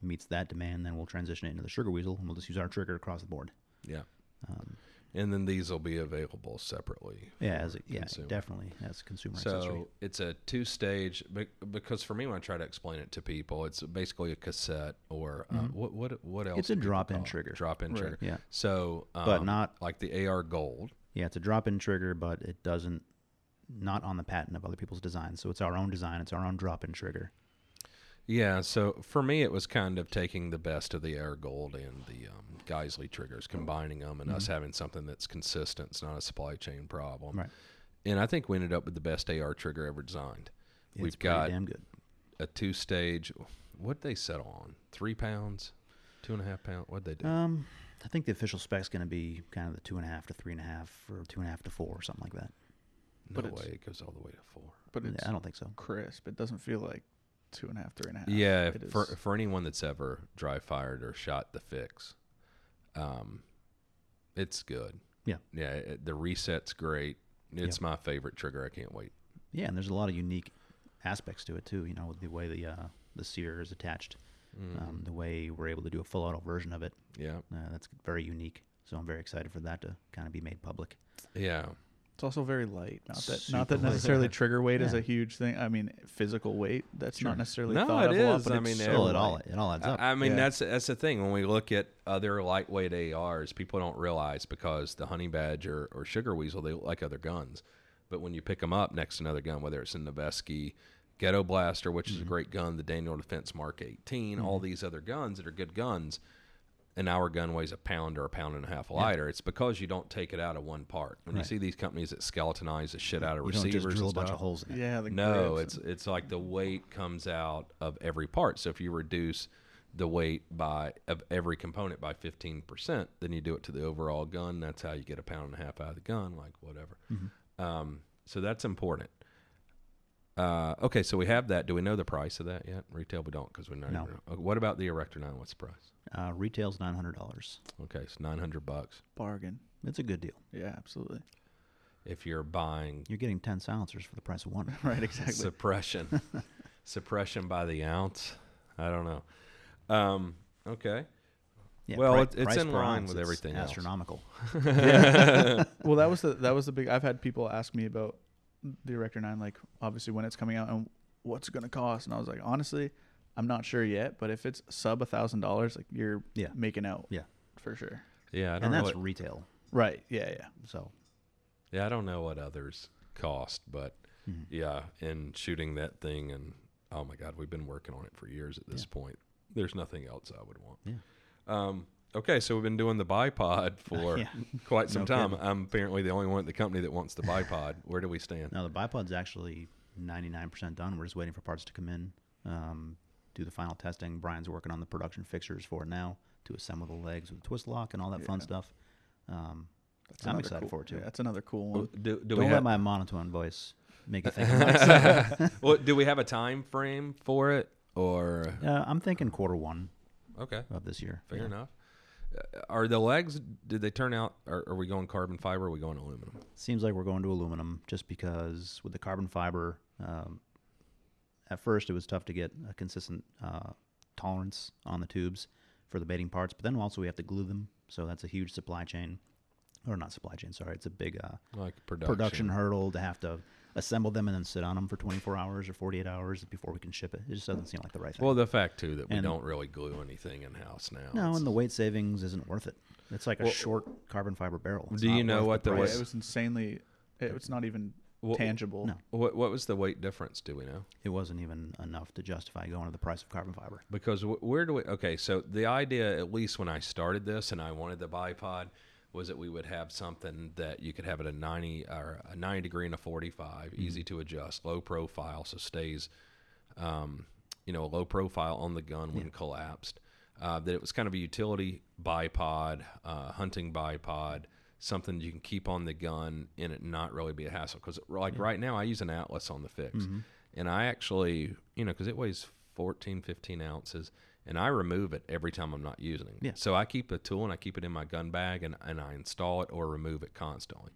meets that demand, then we'll transition it into the Sugar Weasel, and we'll just use our trigger across the board. Yeah. Um, And then these will be available separately. yeah, as a, yeah, consumer. definitely as consumer accessory. So it's a two-stage because for me, when I try to explain it to people, it's basically a cassette or uh, Mhm. what what what else? It's a drop-in trigger. Drop-in Right. trigger. Yeah, So, um, But not- like the AR Gold. yeah, it's a drop-in trigger, but it doesn't not on the patent of other people's designs. So it's our own design. It's our own drop-in trigger. Yeah. So for me, it was kind of taking the best of the AR Gold and the um, Geissele triggers, combining them, and us Mhm. having something that's consistent. It's not a supply chain problem. Right. And I think we ended up with the best AR trigger ever designed. It's We've got damn good. a two-stage. What did they settle on? Three pounds. Two and a half pound. What'd they do? Um, I think the official spec's going to be kind of the two and a half to three and a half, or two and a half to four, or something like that. No but way. It goes all the way to four. But it's Yeah, I don't think so. crisp. It doesn't feel like two and a half, three and a half. Yeah, It for is- for anyone that's ever dry fired or shot the fix, um, it's good. Yeah. yeah. It, the reset's great. It's my favorite trigger. I can't wait. Yeah, and there's a lot of unique aspects to it too. You know, the way the uh, the sear is attached, Mm. um, the way we're able to do a full auto version of it. Yeah, Uh, that's very unique. So I'm very excited for that to kind of be made public. yeah. It's also very light. Not that Super not that light. necessarily trigger weight is Yeah. a huge thing. I mean, physical weight. That's Sure. not necessarily No, thought it of a lot, is. but I it's mean, so Yeah, Still, it all it all adds up. I, I mean, Yeah. that's that's the thing. When we look at other lightweight ARs, people don't realize because the honey badger or sugar weasel they look like other guns, but when you pick them up next to another gun, whether it's a Noveske Ghetto Blaster, which is a mm-hmm. great gun, the Daniel Defense Mark 18, all mm-hmm. these other guns that are good guns, and our gun weighs a pound or a pound and a half lighter. It's because you don't take it out of one part. When you see these companies that skeletonize the shit out of you don't receivers just drill a bunch of holes in it. Yeah, the no, grips it's it's like the weight comes out of every part. So if you reduce the weight by of every component by fifteen percent, then you do it to the overall gun. That's how you get a pound and a half out of the gun, like whatever. Mm-hmm. Um, so that's important. Uh, okay, so we have that. Do we know the price of that yet? Retail, we don't because we know. No. Uh, What about the Erector Nine? What's the price? Uh, retail's nine hundred dollars. Okay, it's nine hundred bucks. bargain. It's a good deal. Yeah, absolutely. If you're buying You're getting ten silencers for the price of one. Right, exactly. suppression suppression by the ounce i don't know um okay Yeah, Well, pri- it- it's in line ounce, with it's everything else. Astronomical. well, that was the that was the big. I've had people ask me about the Erector Nine, like obviously when it's coming out and what's it going to cost, and I was like, honestly, I'm not sure yet. But if it's sub a thousand dollars, like you're Yeah. making out, Yeah. for sure. yeah i don't and know that's what, retail. Right. Yeah. Yeah. So yeah i don't know what others cost but Mhm. yeah and shooting that thing and oh my god we've been working on it for years at this point there's nothing else i would want Yeah. um okay so we've been doing the bipod for Yeah. quite some No time kidding. i'm apparently the only one at the company that wants the bipod where do we stand now the bipod's actually ninety nine percent done. We're just waiting for parts to come in, um, do the final testing. Brian's working on the production fixtures for it now to assemble the legs with the twist lock and all that fun stuff. Um, That's I'm excited cool, for it too. Yeah, that's another cool one. do, do Don't we let have my monotone voice make you think. I'm nuts. well, do we have a time frame for it, or uh, I'm thinking quarter one okay, of this year. fair Yeah. enough. Uh, are the legs? Did they turn out? Are, are we going carbon fiber? Or are we going aluminum? Seems like we're going to aluminum just because with the carbon fiber, um, at first it was tough to get a consistent uh, tolerance on the tubes for the baiting parts, but then also we have to glue them, so that's a huge supply chain, or not supply chain. Sorry, it's a big uh, Like production? production hurdle to have to assemble them and then sit on them for 24 hours or 48 hours before we can ship it. It just doesn't seem like the right thing. Well, the fact too that we And- don't really glue anything in house now. no, It's- and the weight savings isn't worth it. It's like a short carbon fiber barrel. It's do you know what the Yeah, weight- price. it was insanely. It, it's not even Wha- tangible. no. what what was the weight difference? Do we know? It wasn't even enough to justify going to the price of carbon fiber. Because where do we? Okay, so the idea, at least when I started this and I wanted the bipod, was that we would have something that you could have at a ninety or a ninety degree and a forty easy to adjust, low profile, so stays, um, you know, a low profile on the gun when collapsed. Uh, that it was kind of a utility bipod, uh, hunting bipod, something you can keep on the gun and it not really be a hassle. Because like right now, I use an Atlas on the fix, mm-hmm. and I actually, you know, because it weighs 14, 15 ounces, and I remove it every time I'm not using it. Yeah. So I keep the tool and I keep it in my gun bag and, and I install it or remove it constantly.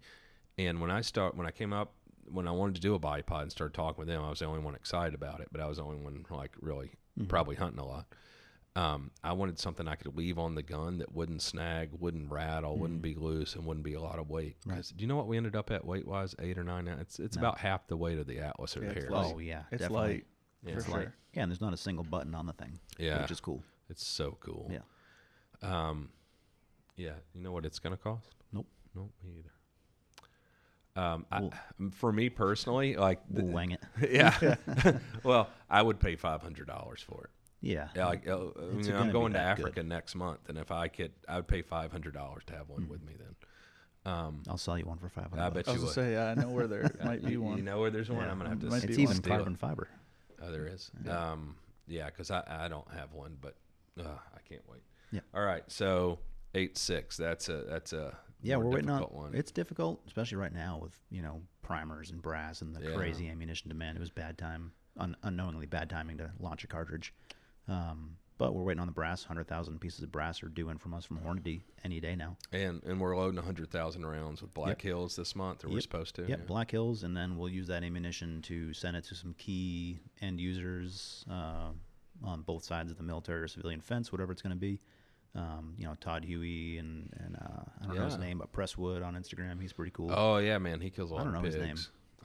And when I start, when I came up, when I wanted to do a bipod and started talking with them, I was the only one excited about it, but I was the only one like really mm-hmm. probably hunting a lot. Um, I wanted something I could leave on the gun that wouldn't snag, wouldn't rattle, wouldn't be loose, and wouldn't be a lot of weight. 'Cause Do you know what we ended up at weight wise? Eight or nine? ounce? It's it's about half the weight of the Atlas or Yeah, the Harris. Oh yeah, It's definitely. light. Yeah. for It's sure. Light. Yeah, and there's not a single button on the thing. Yeah. which is cool. It's so cool. Yeah. Um, yeah. You know what it's going to cost? Nope. Nope. Me either. Um, I, We'll- for me personally, like, the- We'll wang it. yeah. well, I would pay five hundred dollars for it. Yeah. Yeah, like, uh, I It's mean, gonna I'm going to that good. Africa next month, and if I could, I would pay five hundred dollars to have one with me. Then, um, I'll sell you one for five hundred. I bet I you was would. say, yeah, I know where there might be one. You know where there's one? Yeah, I'm gonna have to. might It's be even steal it. carbon fiber. Oh, there is. Um, yeah, because I, I don't have one, but uh, I can't wait. Yeah. All right. So eight six. That's a that's a Yeah, we're waiting on. difficult one. It's difficult, especially right now with you know primers and brass and the Yeah. crazy ammunition demand. It was bad time, un- unknowingly bad timing to launch a cartridge. Um, but we're waiting on the brass. Hundred thousand pieces of brass are due in from us from Hornady any day now. and and we're loading hundred thousand rounds with Black Hills this month, or we're supposed to. Yep, yeah. Black Hills, and then we'll use that ammunition to send it to some key end users uh, on both sides of the military or civilian fence, whatever it's going to be. Um, you know, Todd Huey and and uh, I don't know his name, but Presswood on Instagram, he's pretty cool. Oh yeah, man, he kills a lot I don't know his pigs. name.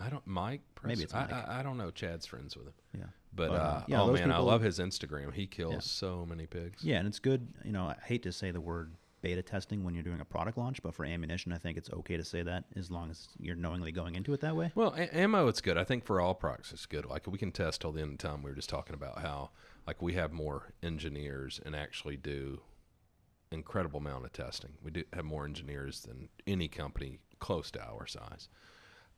I don't Mike. Maybe it's Mike. I, I, I don't know. Chad's friends with him, yeah. but, But, uh, yeah, oh man, I people- love his Instagram. He kills Yeah. so many pigs. Yeah, and it's good. You know, I hate to say the word beta testing when you're doing a product launch, but for ammunition, I think it's okay to say that as long as you're knowingly going into it that way. Well, a- ammo, it's good. I think for all products, it's good. Like we can test till the end of time. We were just talking about how, like, we have more engineers and actually do incredible amount of testing. We do have more engineers than any company close to our size.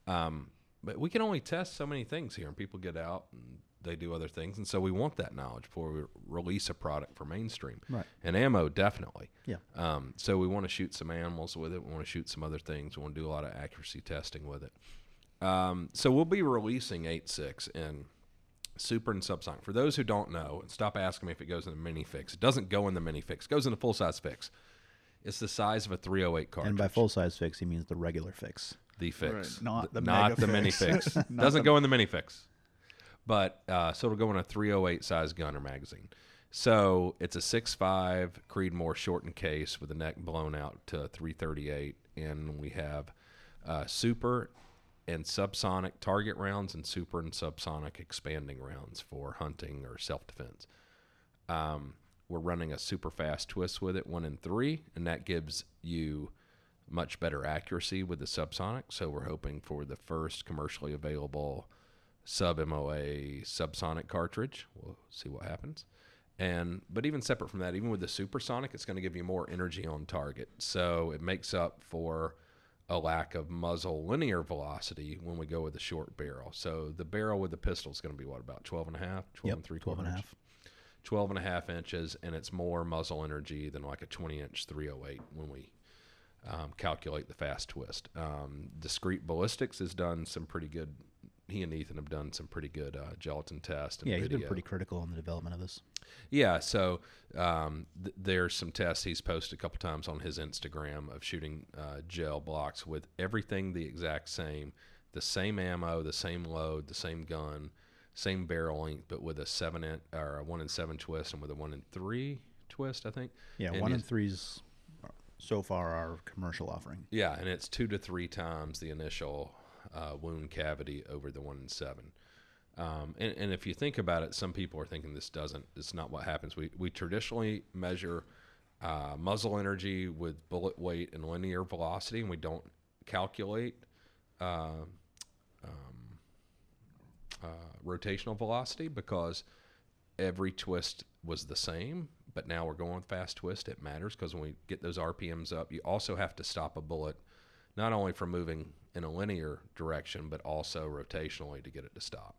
Um, but we can only test so many things here, and people get out and they do other things, and so we want that knowledge before we release a product for mainstream. Right. And ammo, definitely. Yeah. Um, so we want to shoot some animals with it. We want to shoot some other things. We want to do a lot of accuracy testing with it. Um, so we'll be releasing 8.6 in super and subsonic. For those who don't know, and stop asking me if it goes in the mini fix. It doesn't go in the mini fix. It goes in the full size fix. It's the size of a 308 cartridge. And by full size fix, he means the regular fix. The fix, Right, not the not mega the mini fix. fix. Not Doesn't the- go in the mini fix. But uh, so it'll go in a 308 size gunner magazine. So it's a 6.5 Creedmoor shortened case with the neck blown out to 338, and we have uh, super and subsonic target rounds and super and subsonic expanding rounds for hunting or self defense. Um, we're running a super fast twist with it, one in three, and that gives you much better accuracy with the subsonic. So we're hoping for the first commercially available sub MOA subsonic cartridge. We'll see what happens. And but even separate from that, even with the supersonic, it's going to give you more energy on target. So it makes up for a lack of muzzle linear velocity when we go with a short barrel. So the barrel with the pistol is going to be what about 12 and a half, 12 Yep, and three 12 and a half. 12 and a half inches, and it's more muzzle energy than like a 20 inch 308 when we um, calculate the fast twist. Um, Discreet Ballistics has done some pretty good. He and Ethan have done some pretty good uh, gelatin tests. And Yeah, he's been pretty critical in the development of this. Yeah, so um, th- there's some tests he's posted a couple times on his Instagram of shooting uh, gel blocks with everything the exact same, the same ammo, the same load, the same gun, same barrel length, but with a seven in or a one in seven twist and with a one in three twist, I think. Yeah, And one and he's- threes so far our commercial offering. Yeah, and it's two to three times the initial uh, wound cavity over the one in seven. Um, and, and if you think about it, some people are thinking this doesn't. It's not what happens. We we traditionally measure uh, muzzle energy with bullet weight and linear velocity, and we don't calculate uh, um, uh, rotational velocity because every twist was the same. But now we're going fast twist. It matters because when we get those RPMs up, you also have to stop a bullet not only from moving in a linear direction, but also rotationally to get it to stop.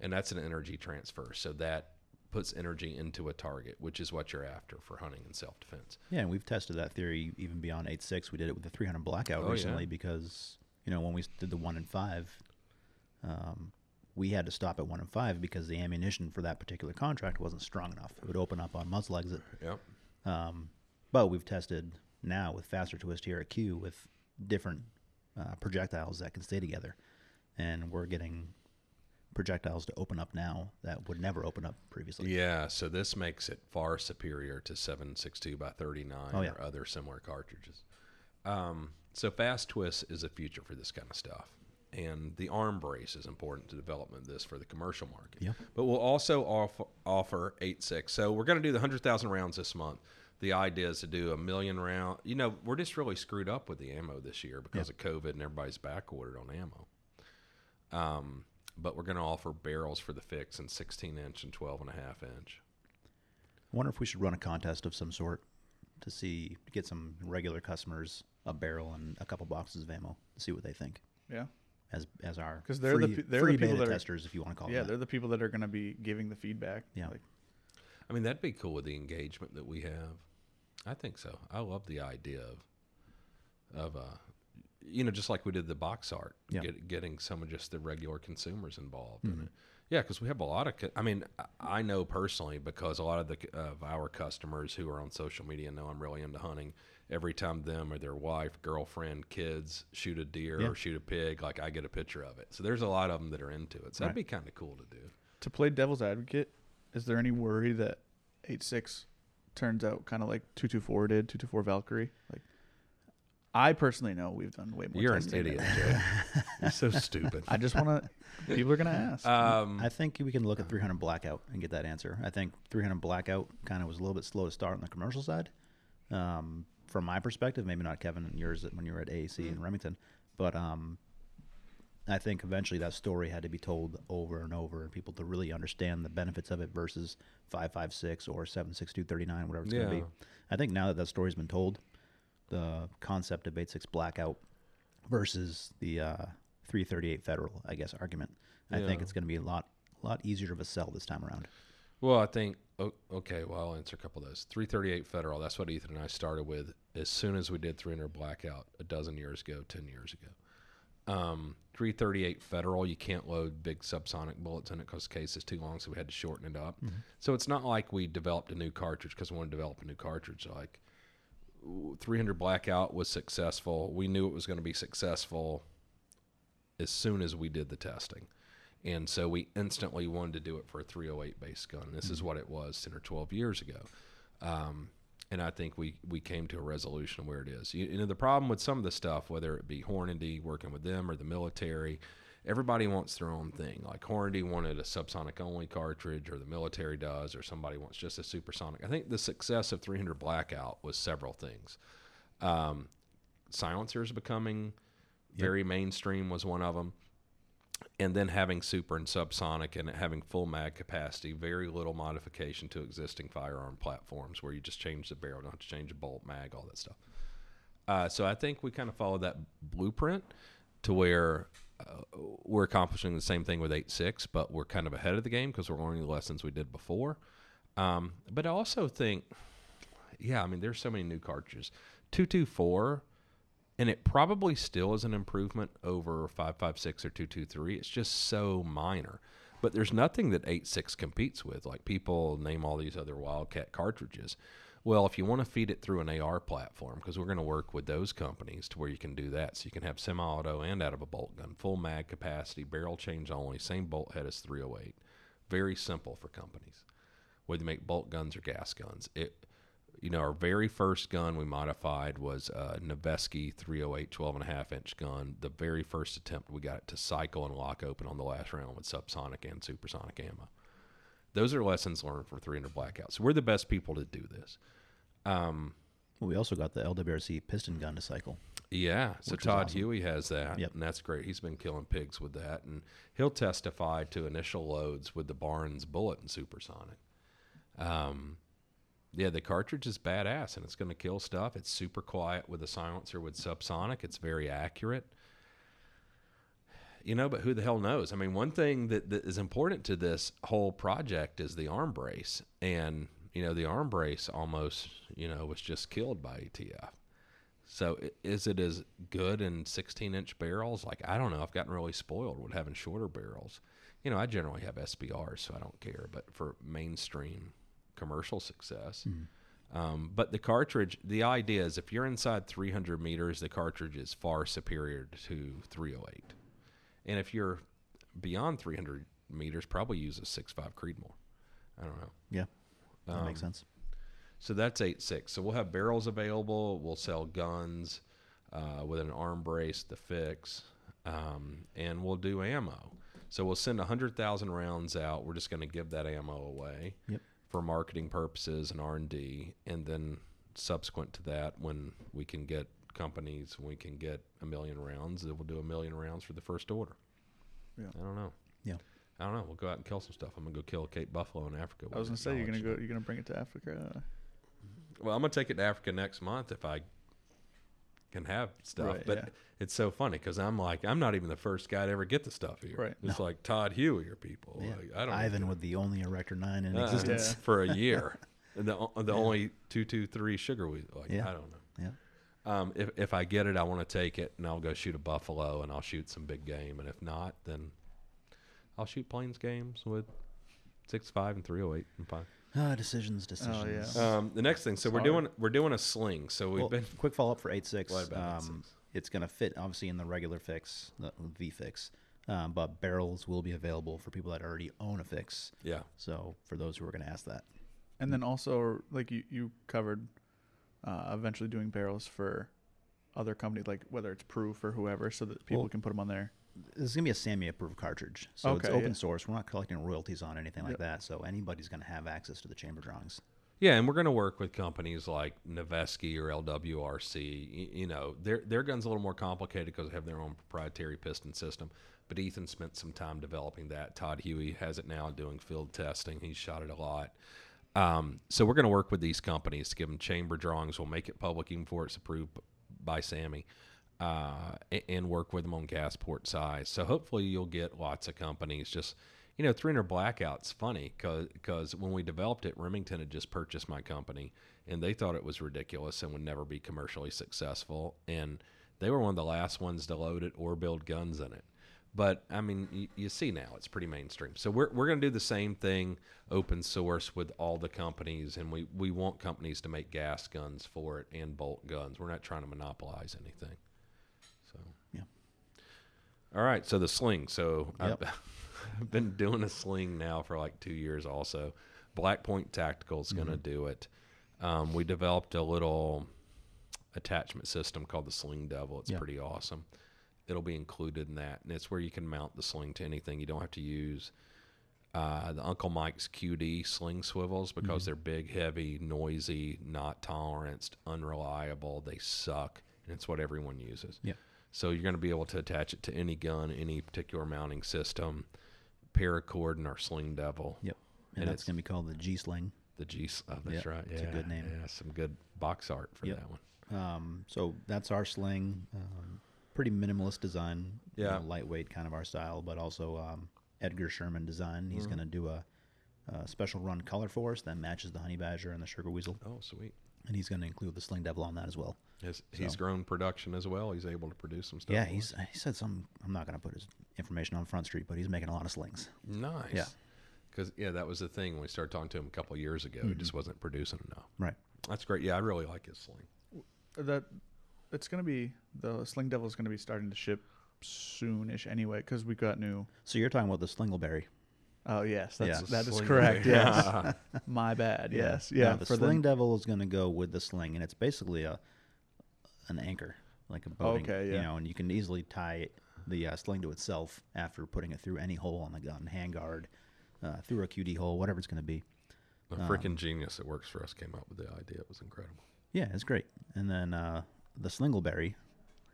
And that's an energy transfer. So that puts energy into a target, which is what you're after for hunting and self defense. Yeah, and we've tested that theory even beyond 8.6. We did it with the 300 blackout Oh, yeah. recently because, you know, when we did the 1 and 5, um, we had to stop at 1 and 5 because the ammunition for that particular contract wasn't strong enough. It would open up on muzzle exit. Yep. Um, but we've tested now with faster twist here at Q with different uh, projectiles that can stay together. And we're getting projectiles to open up now that would never open up previously. Yeah, so this makes it far superior to 762 by 39 Oh, yeah. or other similar cartridges. Um, so fast twist is a future for this kind of stuff. And the arm brace is important to development of this for the commercial market. Yeah. But we'll also offer, offer 8.6. So we're going to do the 100,000 rounds this month. The idea is to do a million round. You know, we're just really screwed up with the ammo this year because of COVID and everybody's back ordered on ammo. Um, but we're going to offer barrels for the fix in 16 inch and 12 and a half inch. I wonder if we should run a contest of some sort to see get some regular customers a barrel and a couple boxes of ammo to see what they think Yeah. As as our because they're the free, pe- they're free the people beta that are- testers if you want to call Yeah, them they're the people that are going to be giving the feedback. Yeah. Like, I mean, that'd be cool with the engagement that we have. I think so. I love the idea of, of uh, you know, just like we did the box art, Yeah. get, getting some of just the regular consumers involved. Mm-hmm. in it. Yeah, because we have a lot of. co- I mean, I- I know personally because a lot of the of our customers who are on social media know I'm really into hunting. Every time them or their wife, girlfriend, kids shoot a deer Yeah. or shoot a pig, like I get a picture of it. So there's a lot of them that are into it. So that'd be kind of cool to do. To play devil's advocate, is there any worry that eight six turns out kind of like two two four did, two two four Valkyrie? Like, I personally know we've done way more. You're an idiot, Jay. You're so stupid. I just want to. People are gonna ask. Um, I think we can look at 300 Blackout and get that answer. I think 300 Blackout kind of was a little bit slow to start on the commercial side. Um, from my perspective, maybe not Kevin and yours when you were at AAC in Remington, but um, I think eventually that story had to be told over and over and people to really understand the benefits of it versus 556 or 76239, whatever it's going to be. I think now that that story's been told, the concept of 86 Blackout versus the uh, 338 Federal, I guess, argument, I think it's going to be a lot lot easier of a sell this time around. Well, I think okay. Well, I'll answer a couple of those. Three thirty-eight federal. That's what Ethan and I started with as soon as we did 300 blackout a dozen years ago, ten years ago. Um, 338 federal. You can't load big subsonic bullets in it because the case is too long, so we had to shorten it up. So it's not like we developed a new cartridge because we want to develop a new cartridge. Like 300 blackout was successful. We knew it was going to be successful as soon as we did the testing. And so we instantly wanted to do it for a 308 base gun. This is what it was 10 or 12 years ago. Um, and I think we, we came to a resolution where it is. You, you know, the problem with some of the stuff, whether it be Hornady working with them or the military, everybody wants their own thing. Like Hornady wanted a subsonic only cartridge, or the military does, or somebody wants just a supersonic. I think the success of 300 Blackout was several things. Um, silencers becoming very mainstream was one of them and then having super and subsonic and having full mag capacity, very little modification to existing firearm platforms where you just change the barrel, don't have to change the bolt, mag, all that stuff. Uh, so I think we kind of followed that blueprint to where uh, we're accomplishing the same thing with 8.6, but we're kind of ahead of the game because we're learning the lessons we did before. Um, but I also think, yeah, I mean, there's so many new cartridges. 224 and it probably still is an improvement over 556 or 223 it's just so minor. But there's nothing that 86 competes with like people name all these other wildcat cartridges. Well if you want to feed it through an ar platform because we're going to work with those companies to where you can do that. So you can have semi-auto and out of a bolt gun full mag capacity barrel change only same bolt head as 308 very simple for companies. Whether you make bolt guns or gas guns it you know, our very first gun we modified was a Noveske 308 12 and a half inch gun. The very first attempt we got it to cycle and lock open on the last round with subsonic and supersonic ammo. Those are lessons learned from 300 Blackouts. So we're the best people to do this. Um, Well, we also got the LWRC piston gun to cycle. yeah, so Todd awesome. Huey has that, Yep. and that's great. He's been killing pigs with that, and he'll testify to initial loads with the Barnes bullet and supersonic. Um, yeah, the cartridge is badass, and it's going to kill stuff. It's super quiet with a silencer with subsonic. It's very accurate. You know, but who the hell knows? I mean, one thing that, that is important to this whole project is the arm brace, and you know, the arm brace almost, you know, was just killed by ATF. So is it as good in 16 inch barrels? Like, I don't know. I've gotten really spoiled with having shorter barrels. You know, I generally have SBRs, so I don't care. But for mainstream commercial success, um, but the cartridge, the idea is if you're inside 300 meters, the cartridge is far superior to 308. And if you're beyond 300 meters, probably use a 6.5 Creedmoor. I don't know. Yeah, that makes Um, sense. So that's eight six. So we'll have barrels available. We'll sell guns uh, with an arm brace, the fix, um, and we'll do ammo. So we'll send hundred thousand rounds out. We're just going to give that ammo away Yep. For marketing purposes and R and D, and then subsequent to that, when we can get companies, we can get a million rounds. Then we'll do a million rounds for the first order. Yeah. I don't know. Yeah. I don't know. We'll go out and kill some stuff. I'm gonna go kill a Cape buffalo in Africa. I was gonna say you're gonna go. You're gonna bring it to Africa. Well, I'm gonna take it to Africa next month if I can have stuff. Right, but yeah. it's so funny because I'm like, I'm not even the first guy to ever get the stuff here. Right. It's like Todd Huey or people. Yeah. Like, I don't. Ivan with the only erector nine in Uh, existence. Yeah. for a year. and the the only two two three sugar we like. Yeah. I don't know. Yeah. Um, if if I get it, I want to take it, and I'll go shoot a buffalo, and I'll shoot some big game. And if not, then I'll shoot plains games with six five and three oh eight. I'm fine. Ah, decisions, decisions. yeah. Um, the next thing, so we're Sorry. doing we're doing a sling. So we've Well, been quick follow up for eight six. What about Um, 8.6? it's going to fit obviously in the regular fix, the V fix, um, but barrels will be available for people that already own a fix. yeah. So for those who are going to ask that, And then also, like you, you covered, uh, eventually doing barrels for other companies, like whether it's Proof or whoever, so that people Well- can put them on there. This is going to be a SAAMI approved cartridge, so it's open yeah. source. We're not collecting royalties on anything like Yep. that, so anybody's going to have access to the chamber drawings. Yeah, and we're going to work with companies like Noveske or LWRC. You know, their their gun's a little more complicated because they have their own proprietary piston system. But Ethan spent some time developing that. Todd Huey has it now doing field testing. He's shot it a lot. Um, so we're going to work with these companies to give them chamber drawings. We'll make it public even before it's approved by SAAMI, uh, and work with them on gas port size. So hopefully you'll get lots of companies. Just you know, 300 blackout's funny because when we developed it, Remington had just purchased my company, and they thought it was ridiculous and would never be commercially successful. And they were one of the last ones to load it or build guns in it. But I mean, you, you see now it's pretty mainstream. So we're, we're going to do the same thing, open source with all the companies, and we, we want companies to make gas guns for it and bolt guns. We're not trying to monopolize anything. All right, so the sling. So Yep. I've, I've been doing a sling now for like two years. Also, Black Point Tactical is going to do it. Um, we developed a little attachment system called the Sling Devil. It's Yeah. pretty awesome. It'll be included in that, and it's where you can mount the sling to anything. You don't have to use uh, the Uncle Mike's QD sling swivels because they're big, heavy, noisy, not toleranced, unreliable. They suck, and it's what everyone uses. Yeah. So you're going to be able to attach it to any gun, any particular mounting system, paracord and our Sling Devil. Yep. And, And that's it's- going to be called the G Sling. The G. Oh, that's Yeah, right. Yeah, it's a good name. Yeah, some good box art for Yep. that one. Um, so that's our sling. Um, pretty minimalist design. you Yeah. know, lightweight kind of our style, but also um, Edgar Sherman design. He's Mm-hmm. going to do a, a special run color for us that matches the honey badger and the sugar weasel, Oh, sweet. and he's going to include the sling devil on that as well. He's, he's grown production as well. He's able to produce some stuff. yeah, for he's us. he said some. I'm not going to put his information on Front Street, but he's making a lot of slings. nice. Yeah. Because yeah, that was the thing when we started talking to him a couple of years ago. He Mm-hmm. just wasn't producing enough. Right. That's great. Yeah, I really like his sling. That it's gonna be the Sling Devil is gonna be starting to ship soonish anyway because we've got new. So you're talking about the Slingleberry. Oh yes, that's Yeah. that is correct. Devil. Yes, my bad. Yes, yeah. No, the for Sling Devil is going to go with the sling, and it's basically a an anchor, like a boating. Okay, yeah. You know, and you can easily tie the uh, sling to itself after putting it through any hole on the gun, handguard, uh, through a QD hole, whatever it's going to be. A Um, freaking genius that works for us came up with the idea. It was incredible. Yeah, it's great. And then uh, the Slingleberry,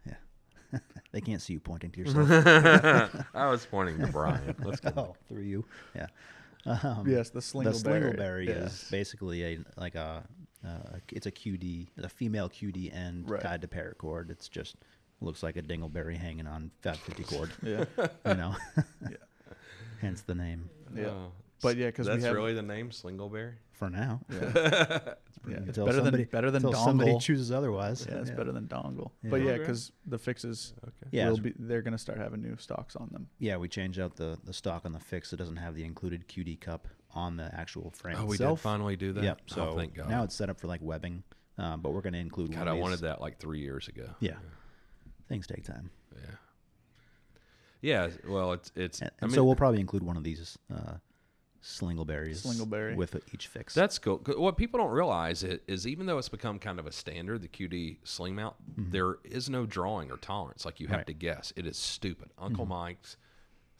yeah, they can't see you pointing to yourself. I was pointing to Brian. Let's go. oh, through you, yeah. Um, yes, the slingleberry. the Slingleberry. Slingleberry yes. is basically a like a uh, it's a QD, a female QD end Right. tied to paracord. It's just looks like a dingleberry hanging on Fab 50 cord. yeah, you know, Yeah. hence the name yeah. Oh, But yeah, because that's have- really the name Slingleberry. For now. yeah. yeah. It's better somebody, than better than until somebody dongle. chooses otherwise. yeah, it's better than dongle. Yeah. But yeah, because the fixes Okay. Yeah, will be they're gonna start having new stocks on them. Yeah, we changed out the the stock on the fix. It doesn't have the included QD cup on the actual frame Oh, we itself. did finally do that. Yep. So oh, thank God. now it's set up for like webbing, um, but we're going to include. God, I of wanted that like three years ago. Yeah. Things take time, Yeah. Yeah. Well, it's it's. and, I mean, so we'll probably include one of these uh, slingleberries. Slingleberry. with each fix. That's cool. 'Cause What people don't realize i- is even though it's become kind of a standard, the QD sling mount, there is no drawing or tolerance. Like you have Mm-hmm. Right. Mm-hmm. to guess. It is stupid. Uncle Mike's,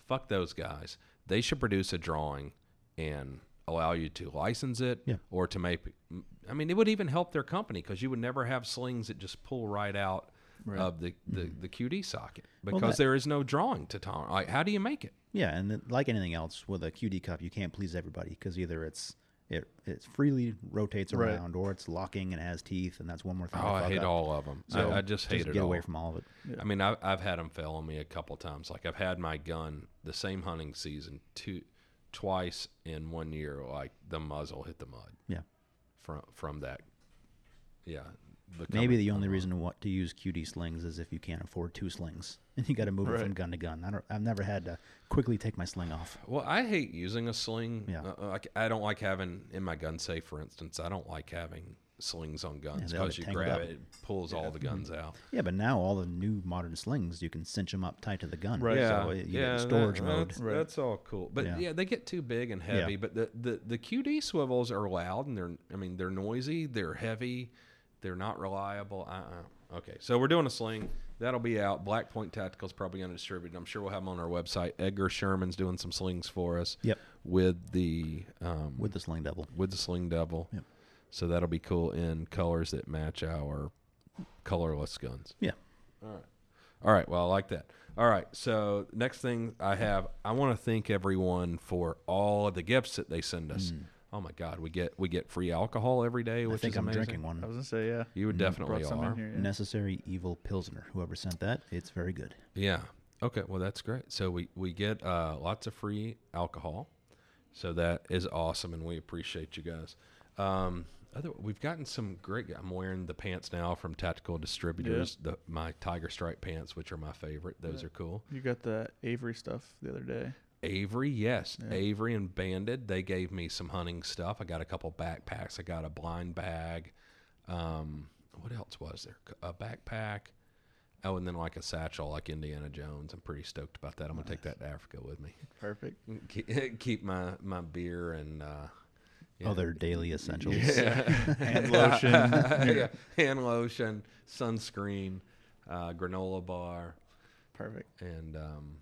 fuck those guys. They should produce a drawing and allow you to license it Yeah. or to make. I mean, it would even help their company because you would never have slings that just pull right out of the, the, the QD socket because Mm-hmm. that- there is no drawing to tolerate. Like, how do you make it? Yeah, and then, like anything else with a QD cup, you can't please everybody because either it's it it freely rotates Right. around, or it's locking and has teeth, and that's one more thing. Oh, I hate up. all of them. So I, I just hate it get all. away from all of it. I mean, I've, I've had them fail on me a couple times. Like I've had my gun the same hunting season two, twice in one year. Like the muzzle hit the mud. Yeah, from from that. Yeah. Maybe the only reason to, to use QD slings is if you can't afford two slings and you got to move it from gun to gun. I don't, I've never had to quickly take my sling off. Well, I hate using a sling. Yeah. Uh, like I don't like having in my gun safe, for instance. I don't like having slings on guns because get you grab up. it, it pulls all the guns out. Yeah, but now all the new modern slings, you can cinch them up tight to the gun. Right. Yeah, So you yeah, get storage that- mode. That's, Right. that's all cool, but yeah. Yeah. they get too big and heavy. Yeah. But the, the the QD swivels are loud and they're I mean they're noisy, they're heavy, they're not reliable. Uh-uh. Okay, so we're doing a sling. That'll be out. Black Point Tactical's probably undistributed. I'm sure we'll have them on our website. Edgar Sherman's doing some slings for us. Yep. With the um, With the sling devil. with the sling devil. Yep. So that'll be cool in colors that match our colorless guns. Yeah. All right. All right. Well, I like that. All right. So next thing I have, I want to thank everyone for all of the gifts that they send us. Oh my God, we get we get free alcohol every day, Mm. I which think is I'm amazing. drinking one. I was gonna say yeah. You would definitely Brought some are. here. Yeah. Necessary Evil Pilsner. Whoever sent that, it's very good. Yeah. Okay. Well, that's great. So we we get uh, lots of free alcohol. So that is awesome, and we appreciate you guys. Um, other, we've gotten some great. I'm wearing the pants now from Tactical Distributors. The my Tiger Stripe pants, which are my favorite. Those Yeah. are cool. You got the Avery stuff the other day. Avery, yes, Yeah. Avery and Banded. They gave me some hunting stuff. I got a couple backpacks. I got a blind bag. Um, what else was there? A backpack. Oh, and then like a satchel, like Indiana Jones. I'm pretty stoked about that. I'm gonna take that to Africa with me. Perfect. Keep, keep my my beer and uh, yeah. Other daily essentials. Yeah. Hand lotion. yeah. hand lotion, sunscreen, uh, granola bar, Perfect. and um,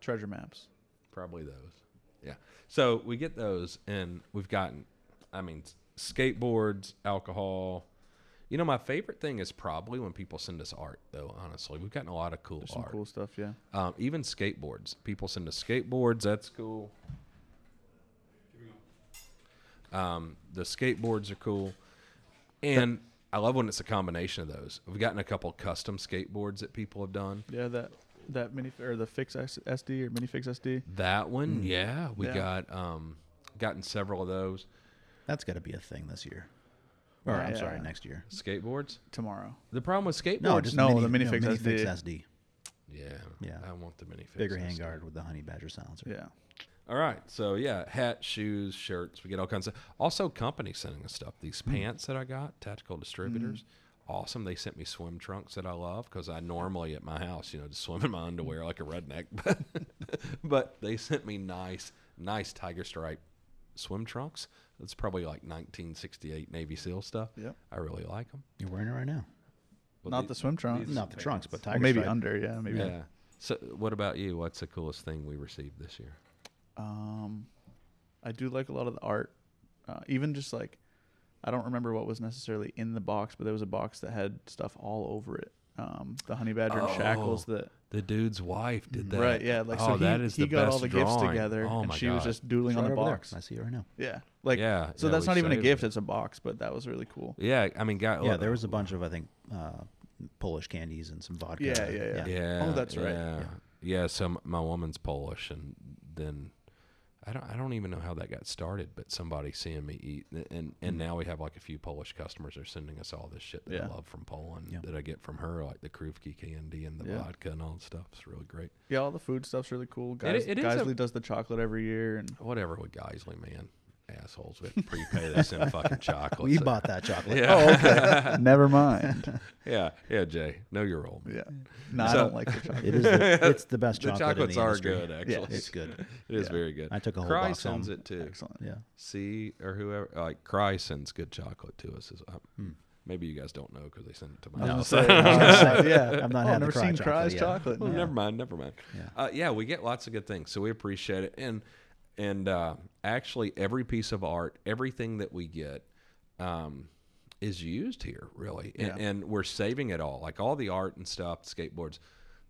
Treasure maps. Probably those. Yeah. So we get those, and we've gotten, I mean, skateboards, alcohol. You know, my favorite thing is probably when people send us art, though. Honestly, we've gotten a lot of cool There's art. cool stuff. Yeah. Um, even skateboards. People send us skateboards. That's cool. Um, the skateboards are cool, and I love when it's a combination of those. We've gotten a couple custom skateboards that people have done. Yeah. That that mini or the Fix SD or Minifix SD. That one, hmm. yeah, we Yeah. got um, gotten several of those That's got to be a thing this year. Oh, or, Yeah, I'm yeah. sorry, next year. skateboards. tomorrow. The problem with skateboards, No, just no, mini, the no, minifix minifix SD. SD. yeah, Yeah. I want the minifix. Bigger SD. handguard with the honey badger silencer. Yeah. All right. So yeah, hat, shoes, shirts. We get all kinds of. Also, companies sending us stuff. These hmm. pants that I got, Tactical Distributors, mm-hmm. Awesome. They sent me swim trunks that I love because I normally at my house, you know, just swim in my underwear like a redneck. But but they sent me nice, nice tiger stripe swim trunks. It's probably like 1968 Navy SEAL stuff. Yep. I really like them. You're wearing it right now. Not the swim trunks. Not the trunks, but Or tiger maybe stripe. under. Yeah. Maybe. Yeah. So, what about you? What's the coolest thing we received this year? Um, I do like a lot of the art. Uh, even just like, I don't remember what was necessarily in the box, but there was a box that had stuff all over it. Um, the honey badger and shackles Oh, that The dude's wife did that. right, yeah. Like oh, so, he, that is he the got all best the gifts together, Oh and my she was just doodling It's on the box. there. I see it right now. Yeah, like yeah. so yeah, that's not even a gift; it. it's a box. But that was really cool. Yeah, I mean, got Yeah, there was a bunch of I think uh, Polish candies and some vodka. Yeah, yeah, yeah. Yeah. Oh, that's right. Yeah. yeah. so my woman's Polish, and then I don't I don't even know how that got started, but somebody seeing me eat, and and, and now we have like a few Polish customers are sending us all this shit that Yeah. I love from Poland Yeah. that I get from her, like the Krówki candy and the Yeah. vodka and all that stuff. It's really great. Yeah, all the food stuff's really cool. It- Guys, it is a- does the chocolate every year, and Whatever with Geissele, man, assholes. We have to prepay they send fucking chocolate. We bought that chocolate. Yeah. oh, okay, never mind. yeah, yeah, Jay, know your role. Yeah, no, I don't like the chocolate. It is. The, it's the best The chocolate chocolates in the are industry. good, actually. It's good. It is Yeah. very good. I took a whole Cry box home. sends it too. Excellent. Yeah. C or whoever, like Cry sends good chocolate to us. As, uh, Hmm. Maybe you guys don't know because they send it to my No. house. gonna say, I was gonna say, yeah, I've not oh, had the never Cry seen chocolate Cry's yet. chocolate. Well, no. never mind, never mind. Yeah. Uh, yeah, we get lots of good things, so we appreciate it. And and uh, actually, every piece of art, everything that we get, um, is used here, really. And, Yeah. and we're saving it all, like all the art and stuff, skateboards.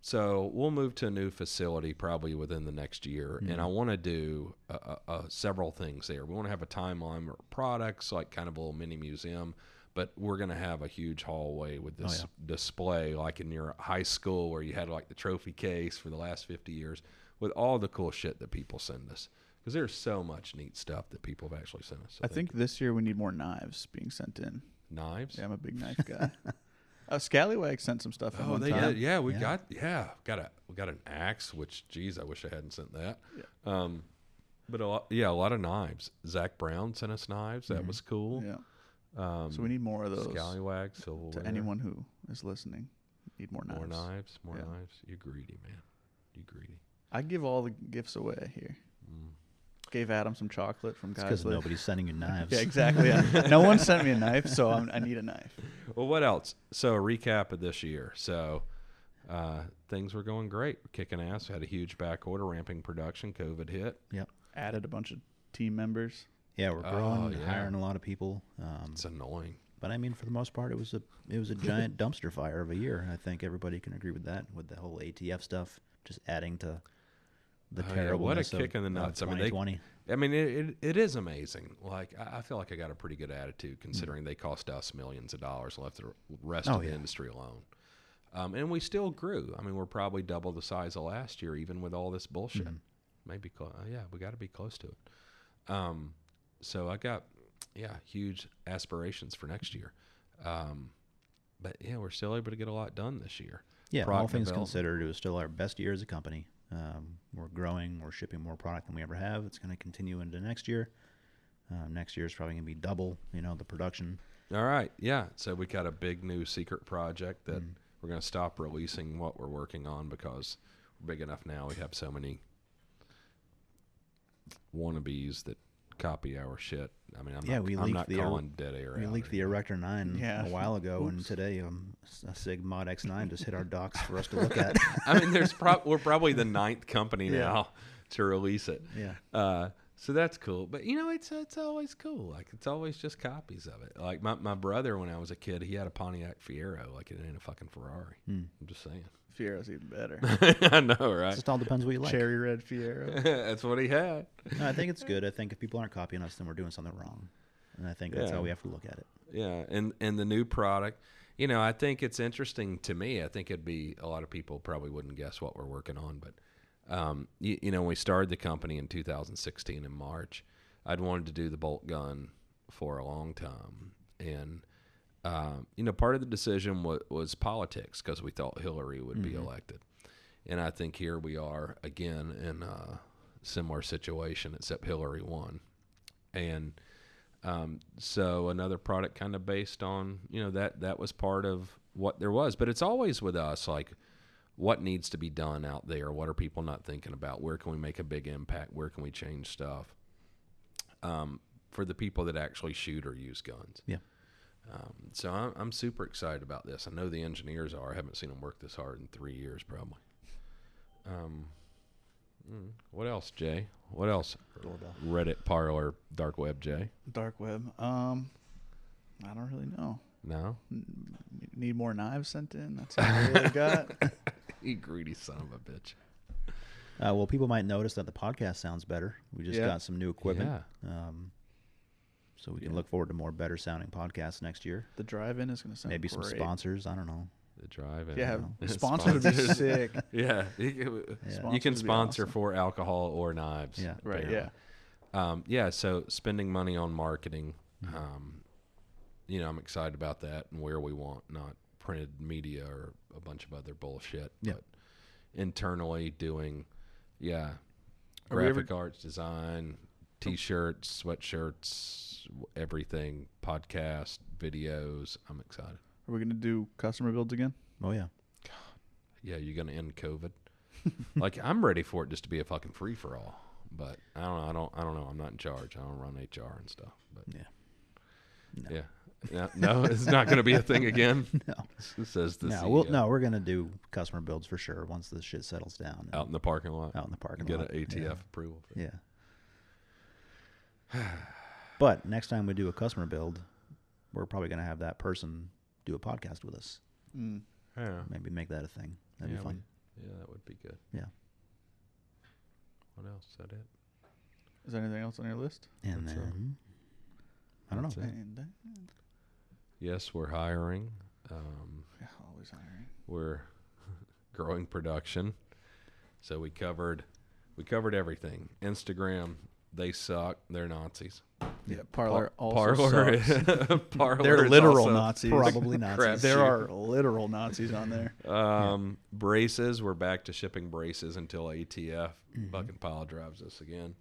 So we'll move to a new facility probably within the next year, and I want to do uh, uh, uh, several things there. We want to have a timeline of products, like kind of a little mini museum, but we're going to have a huge hallway with this yeah. display, like in your high school where you had like the trophy case for the last fifty years, with all the cool shit that people send us. Because there's so much neat stuff that people have actually sent us. So I think this year we need more knives being sent in. knives. Yeah, I'm a big knife guy. uh, Scallywag sent some stuff. in Oh, they time. did. Yeah, we Yeah. got yeah got a we got an axe. Which, geez, I wish I hadn't sent that. Yeah. Um, but a lot, yeah, a lot of knives. Zach Brown sent us knives. That Mhm. was cool. Yeah. Um, So we need more of those. scallywag, silverware. To anyone who is listening, need more knives. more knives, more Yeah. knives. You greedy man. You greedy. I give all the gifts away here. Mm. Gave Adam some chocolate from because nobody's sending you knives. Yeah, exactly. Yeah. no one sent me a knife, so I'm, I need a knife. Well, what else? So a recap of this year. So uh, things were going great, kicking ass. We had a huge back order, ramping production. COVID hit. Yep. Added a bunch of team members. Yeah, we're Oh, growing, yeah. hiring a lot of people. Um, It's annoying. but I mean, for the most part, it was a it was a giant dumpster fire of a year. I think everybody can agree with that. With the whole ATF stuff, just adding to the Oh, yeah, terrible. what a kick in the nuts. I mean, they- 2020. I mean, it, it, it is amazing. Like, I I feel like I got a pretty good attitude considering they cost us millions of dollars and left the rest Oh, of the yeah. industry alone. Um, and we still grew. I mean, we're probably double the size of last year, even with all this bullshit. Mhm. Maybe, clo- uh, yeah, we got to be close to it. Um, so I got, yeah, huge aspirations for next year. Um, but yeah, we're still able to get a lot done this year. Yeah, all things considered, it was still our best year as a company. Um, we're growing. We're shipping more product than we ever have. It's going to continue into next year. Uh, next year is probably going to be double. You know, the production. All right. Yeah. So we got a big new secret project that Mm. we're going to stop releasing what we're working on because we're big enough now. We have so many wannabes that copy our shit. I mean, I'm Yeah, not, we I'm leaked not the er- calling dead air. We out leaked the anymore. Erector 9 Yeah. a while ago, and today um, s- a Sig Mod X9 just hit our docks for us to look at. I mean, there's pro- we're probably the ninth company Yeah. now to release it. Yeah. Uh, so that's cool. But you know, it's it's always cool. Like it's always just copies of it. Like my, my brother when I was a kid, he had a Pontiac Fiero, like it ain't a fucking Ferrari. Hmm. I'm just saying. Fiero's even better. I know, It right? just all depends what you like. Cherry red Fiero. that's what he had. No, I think it's good. I think if people aren't copying us, then we're doing something wrong. And I think that's Yeah. how we have to look at it. Yeah, and and the new product, you know, I think it's interesting to me. I think it'd be a lot of people probably wouldn't guess what we're working on, but um, you, you know, when we started the company in 2016 in March, I'd wanted to do the bolt gun for a long time, and um, you know, part of the decision was, was politics because we thought Hillary would be Mhm. elected, and I think here we are again in a similar situation, except Hillary won, and um, so another product kind of based on you know that that was part of what there was, but it's always with us like what needs to be done out there. What are people not thinking about? Where can we make a big impact? Where can we change stuff? Um, for the people that actually shoot or use guns. Yeah. Um, so I'm, I'm super excited about this. I know the engineers are. I haven't seen them work this hard in three years, probably. Um, mm, what else, Jay? What else? Doorbell. Reddit, Parler, dark web, Jay. Dark web. Um, I don't really know. No, N- Need more knives sent in. That's all I really got. you greedy son of a bitch. Uh, well, people might notice that the podcast sounds better. We just Yeah. got some new equipment. Yeah. Um, so we can Yeah. look forward to more better sounding podcasts next year. The drive-in is going to sound Maybe some sponsors. I don't know. The drive. In. Yeah, know. sponsor would be sick. Yeah, you can, Yeah. you can sponsor awesome. for alcohol or knives. Yeah. Right. apparently. Yeah. Um, yeah. So spending money on marketing, Mhm. um, you know, I'm excited about that and where we want, not printed media or a bunch of other bullshit. Yeah. But internally doing, yeah, Are we ever- graphic arts design, t-shirts, sweatshirts, everything, podcast, videos. I'm excited. Are we going to do customer builds again? Oh yeah. God. Yeah, you're gonna end COVID. like I'm ready for it just to be a fucking free for all. But I don't know. I don't. I don't know. I'm not in charge. I don't run HR and stuff. But Yeah. No. yeah, no, no, it's not going to be a thing again. No. It says the no, CEO we'll, no, we're gonna do customer builds for sure once this shit settles down. out in the parking lot. out in the parking lot. get an. ATF Yeah. approval. For Yeah. But next time we do a customer build, we're probably going to have that person do a podcast with us. Mm. Yeah, Maybe make that a thing. That'd Yeah, be fun. we- yeah, that would be good. Yeah. What else? Is that it? Is there anything else on your list? And That's all. then I don't That's know. And then, Yes, we're hiring. Um, yeah, always hiring. we're growing production. So we covered we covered everything. Instagram, they suck. They're Nazis. Yeah, Parler Par- also Parler, sucks. Parler They're is literal also Nazis. Probably Nazis. There are literal Nazis on there. Um, braces. We're back to shipping braces until ATF Mm-hmm. fucking pile drives us again.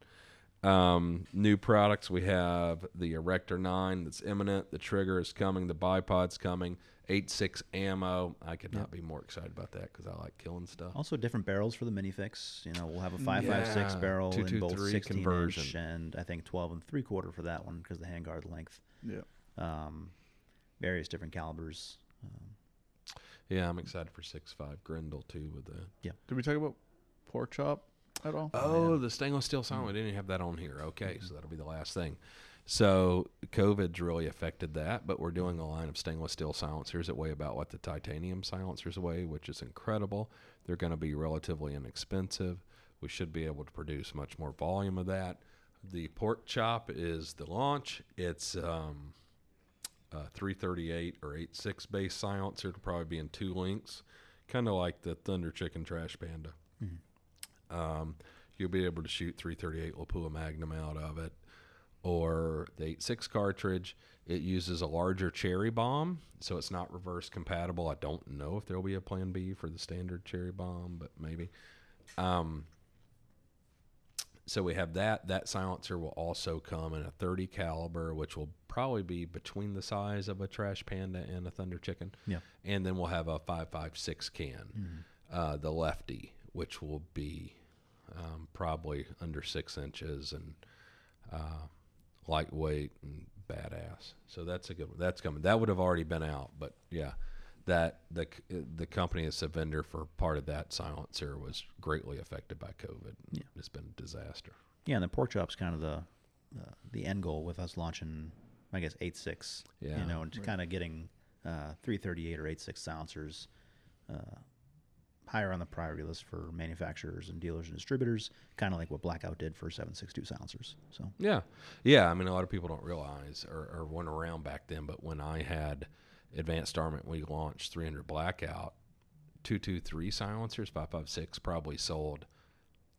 Um, new products. We have the Erector Nine that's imminent. The trigger is coming. The bipod's coming. Eight six ammo. I could not be more excited about that because I like killing stuff. Also, different barrels for the minifix. You know, we'll have a 5.56 Yeah, barrel in 223 both 16 conversion. inch and I think 12 and three quarter for that one because the handguard length. Yeah. Um, various different calibers. Um, Yeah, I'm excited for six five Grendel too with that. Did we talk about pork chop at all? Oh, the stainless steel silent. We didn't have that on here. Okay, so that'll be the last thing. So COVID's really affected that, but we're doing a line of stainless steel silencers that weigh about what the titanium silencers weigh, which is incredible. They're going to be relatively inexpensive. We should be able to produce much more volume of that. The pork chop is the launch. It's um, a 338 or 86 base silencer. It'll probably be in two links, kind of like the Thunder Chicken Trash Panda. Um, you'll be able to shoot 338 Lapua Magnum out of it, or the 86 cartridge. It uses a larger cherry bomb, so it's not reverse compatible. I don't know if there'll be a Plan B for the standard cherry bomb, but maybe. Um, so we have that. That silencer will also come in a 30 caliber, which will probably be between the size of a Trash Panda and a Thunder Chicken. Yeah. And then we'll have a 5.56 can, uh, the lefty, which will be um, probably under six inches and uh, lightweight and badass. So that's a good one. That's coming. That would have already been out, but yeah, that the the company that's a vendor for part of that silencer was greatly affected by COVID. Yeah. It's been a disaster. yeah, and the pork chop's kind of the uh, the end goal with us launching, I guess, 8.6. Yeah. You know, and kind of getting uh, 338 or 8.6 silencers uh, higher on the priority list for manufacturers and dealers and distributors, kind of like what Blackout did for 7.62 silencers. So, Yeah, yeah. I mean, a lot of people don't realize or, or weren't around back then, but when I had Advanced Armament, we launched 300 Blackout, 223 silencers, 556 probably sold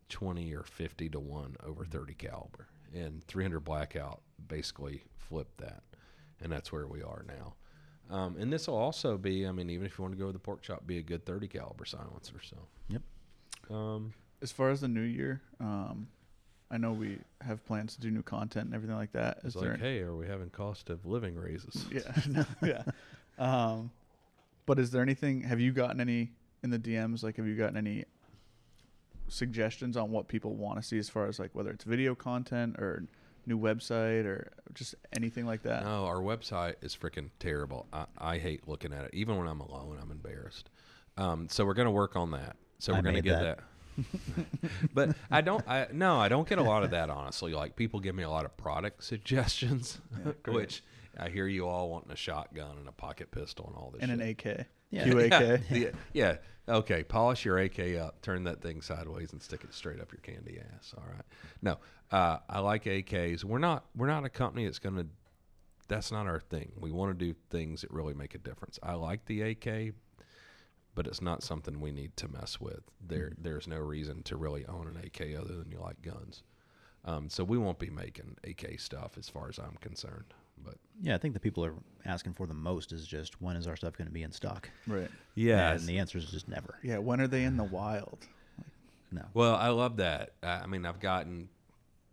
20 or 50 to 1 over mm-hmm. 30 caliber. And 300 Blackout basically flipped that. And that's where we are now. Um, and this will also be, I mean, even if you want to go with the pork chop, be a good 30 caliber silencer. So, yep. um, As far as the new year, um, I know we have plans to do new content and everything like that. it's there? like, hey, are we having cost of living raises? Yeah, no, yeah. Um, but is there anything? Have you gotten any in the DMs? Like, have you gotten any suggestions on what people want to see as far as like whether it's video content or new website or just anything like that? No, our website is freaking terrible. I, I hate looking at it. Even when I'm alone, I'm embarrassed. Um, so we're going to work on that. So we're going to get that. that. but I don't. I no, I don't get a lot of that honestly. Like people give me a lot of product suggestions, Yeah, which I hear you all wanting a shotgun and a pocket pistol and all this. and shit. an AK, Yeah. QAK. Yeah, the- yeah. Okay. Polish your AK up, turn that thing sideways, and stick it straight up your candy ass. All right. No, uh, I like AKs. We're not. We're not a company that's going to. That's not our thing. We want to do things that really make a difference. I like the AK, but it's not something we need to mess with. There, there's no reason to really own an AK other than you like guns. Um, so we won't be making AK stuff as far as I'm concerned. But Yeah, I think the people are asking for the most is just when is our stuff going to be in stock? Right. yeah, And the answer is just never. Yeah. When are they in the wild? No. Well, I love that. I I mean, I've gotten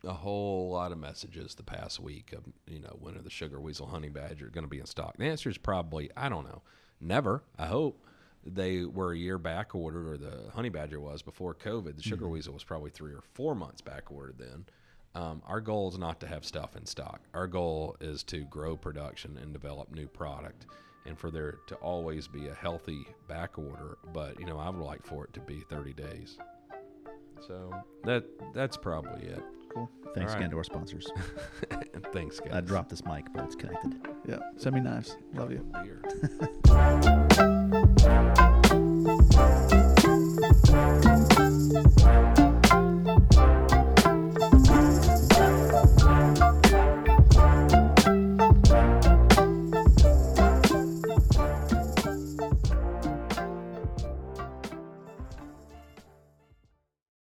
a whole lot of messages the past week of, you know, when are the sugar weasel honey badger going to be in stock? The answer is probably, I don't know, never. I hope they were a year back ordered, or the honey badger was before COVID. The sugar weasel was probably three or four months back ordered then. Um, our goal is not to have stuff in stock. Our goal is to grow production and develop new product, and for there to always be a healthy back order. But you know, I would like for it to be 30 days. So that that's probably it. Cool. Thanks All again right. to our sponsors. Thanks, guys. I dropped this mic, but it's connected. Yeah. Send me knives. Love you. Beer.